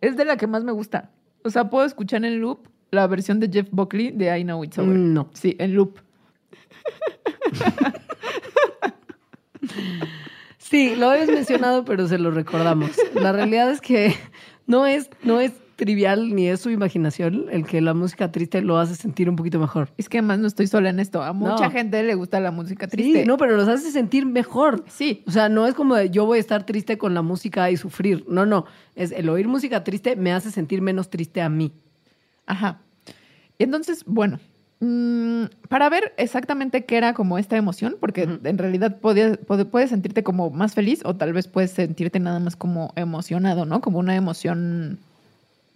Es de la que más me gusta. O sea, puedo escuchar en loop la versión de Jeff Buckley de I Know It's Over. No. Sí, en loop. Sí, lo habías mencionado, pero se lo recordamos. La realidad es que no es, no es trivial ni es su imaginación el que la música triste lo hace sentir un poquito mejor. Es que además no estoy sola en esto. A mucha No. gente le gusta la música triste. Sí, no, pero los hace sentir mejor. Sí. O sea, no es como de yo voy a estar triste con la música y sufrir. No, no. Es el oír música triste me hace sentir menos triste a mí. Ajá. Y entonces, bueno, mm, para ver exactamente qué era como esta emoción, porque en realidad podías- puede- puedes sentirte como más feliz o tal vez puedes sentirte nada más como emocionado, ¿no? Como una emoción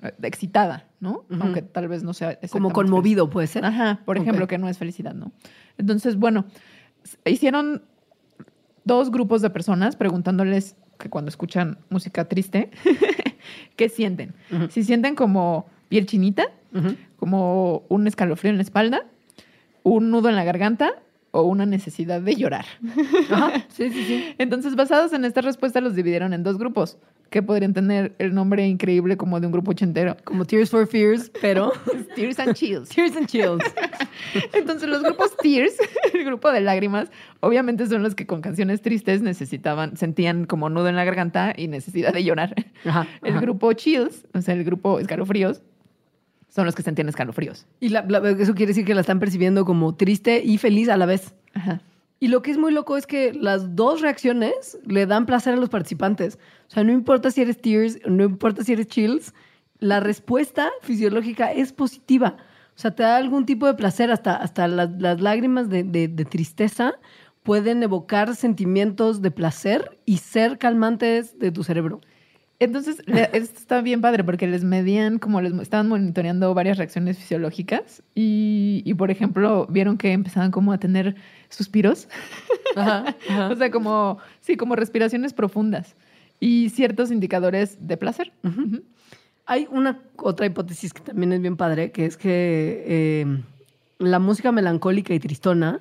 eh, excitada, ¿no? Ujú. Aunque tal vez no sea Como conmovido puede ser. feliz. Ajá, por ejemplo, Ok. que no es felicidad, ¿no? Entonces, bueno, hicieron dos grupos de personas preguntándoles que cuando escuchan música triste, ¿qué sienten? Ujú. Si sienten como piel chinita, Como un escalofrío en la espalda, un nudo en la garganta o una necesidad de llorar. Ajá, sí, sí, sí. Entonces, basados en esta respuesta, los dividieron en dos grupos, que podrían tener el nombre increíble como de un grupo ochentero. Como Tears for Fears, pero Tears and Chills. Tears and Chills. Entonces, los grupos Tears, el grupo de lágrimas, obviamente son los que con canciones tristes necesitaban, sentían como nudo en la garganta y necesidad de llorar. Ajá, El ajá. grupo Chills, o sea, el grupo escalofríos, son los que sentían escalofríos. Y la- la- eso quiere decir que la están percibiendo como triste y feliz a la vez. Ajá. Y lo que es muy loco es que las dos reacciones le dan placer a los participantes. O sea, no importa si eres tears, no importa si eres chills, la respuesta fisiológica es positiva. O sea, te da algún tipo de placer, hasta, hasta las, las lágrimas de, de- de tristeza pueden evocar sentimientos de placer y ser calmantes de tu cerebro. Entonces, esto está bien padre porque les medían, como les estaban monitoreando varias reacciones fisiológicas y, y, por ejemplo, vieron que empezaban como a tener suspiros, Ajá, ajá. o sea, como, sí, como respiraciones profundas y ciertos indicadores de placer. Hay una otra hipótesis que también es bien padre, que es que eh, la música melancólica y tristona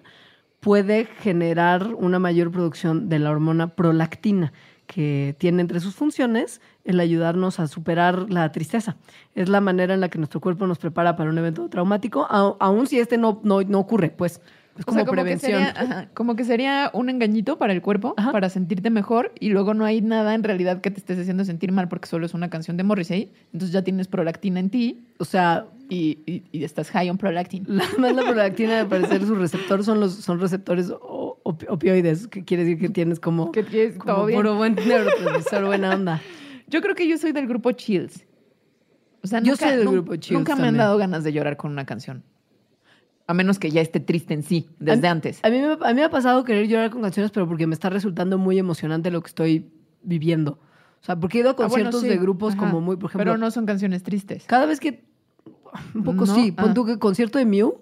puede generar una mayor producción de la hormona prolactina, que tiene entre sus funciones el ayudarnos a superar la tristeza. Es la manera en la que nuestro cuerpo nos prepara para un evento traumático, a- aun si este no, no, no ocurre, pues. Es O como sea, como que, prevención. sería, ajá, como que sería un engañito para el cuerpo, Ajá. para sentirte mejor, y luego no hay nada en realidad que te estés haciendo sentir mal porque solo es una canción de Morrissey. Entonces ya tienes prolactina en ti O sea, y, y- y estás high on prolactin. La, más la prolactina, al parecer, sus receptores son los son receptores o- opi- opioides, que quiere decir que tienes como, Que tienes como todo bien. puro buen neurotransmisor, buena onda. Yo creo que yo soy del grupo Chills. O sea, Yo nunca, soy del nun- grupo Chills Nunca me han dado ganas de llorar con una canción. A menos que ya esté triste en sí, desde A- antes. A mí, me, a mí me ha pasado querer llorar con canciones, pero porque me está resultando muy emocionante lo que estoy viviendo. O sea, porque he ido a Ah, bueno, conciertos sí. de grupos Ajá. como muy, por ejemplo, Pero no son canciones tristes. cada vez que... Un poco No, sí, pon ah. tú que concierto de Mew,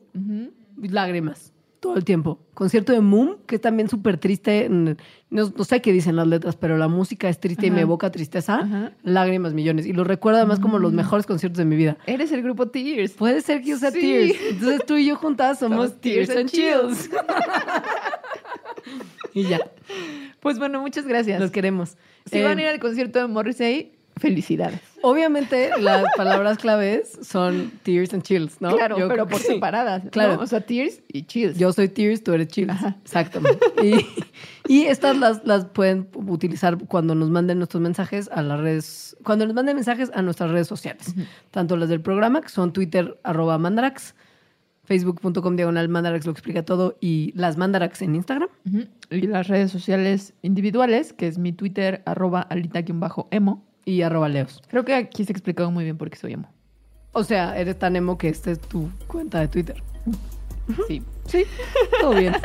lágrimas, todo el tiempo. Concierto de Moon, que es también súper triste, no, no sé qué dicen las letras, pero la música es triste y me evoca tristeza, Ajá. lágrimas millones. Y lo recuerdo además como Mm. los mejores conciertos de mi vida. Eres el grupo Tears. Puede ser que yo sea Sí. Tears. Entonces tú y yo juntas somos, Somos Tears, Tears and and Chills. y ya, Pues bueno, muchas gracias. los queremos. Si Eh, van a ir al concierto de Morrissey, felicidades. Obviamente las palabras claves son Tears and Chills, ¿no? Claro, Yo pero por sí. separadas. Claro. ¿no? O sea, Tears y Chills. Yo soy Tears, tú eres Chills. Exacto. Y, y estas las, las pueden utilizar cuando nos manden nuestros mensajes a las redes, cuando nos manden mensajes a nuestras redes sociales. Tanto las del programa, que son Twitter, arroba mandarax, facebook.com diagonal mandarax lo explica todo, y las mandarax en Instagram. Y las redes sociales individuales, que es mi Twitter, arroba alita-emo. Y arroba leos. Creo que aquí se ha explicado muy bien por qué soy emo. O sea, eres tan emo que esta es tu cuenta de Twitter. Sí. Sí, todo bien.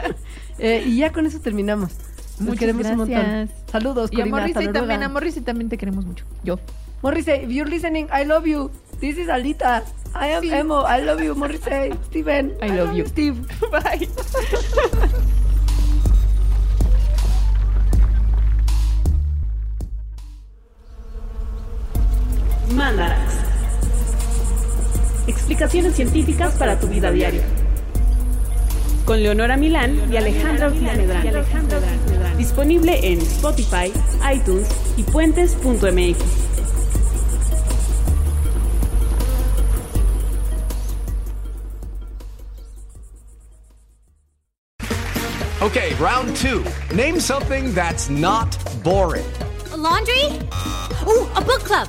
Eh, y ya con eso terminamos. Los Muchas queremos un montón. gracias. Saludos, Y a Corina, hasta Morrissey también, a Morrissey también te queremos mucho. Yo. Morrissey, if you're listening, I love you. This is Alita. I am Sí. Emo. I love you, Morrissey. Steven. I love you. Steve. Bye. Mandarax. Explicaciones científicas para tu vida diaria. Con Leonora Milán y Alejandra Ortiz Medrano. Disponible en Spotify, iTunes y puentes.mx. Okay, round two. Name something that's not boring. A laundry? Ooh, a book club.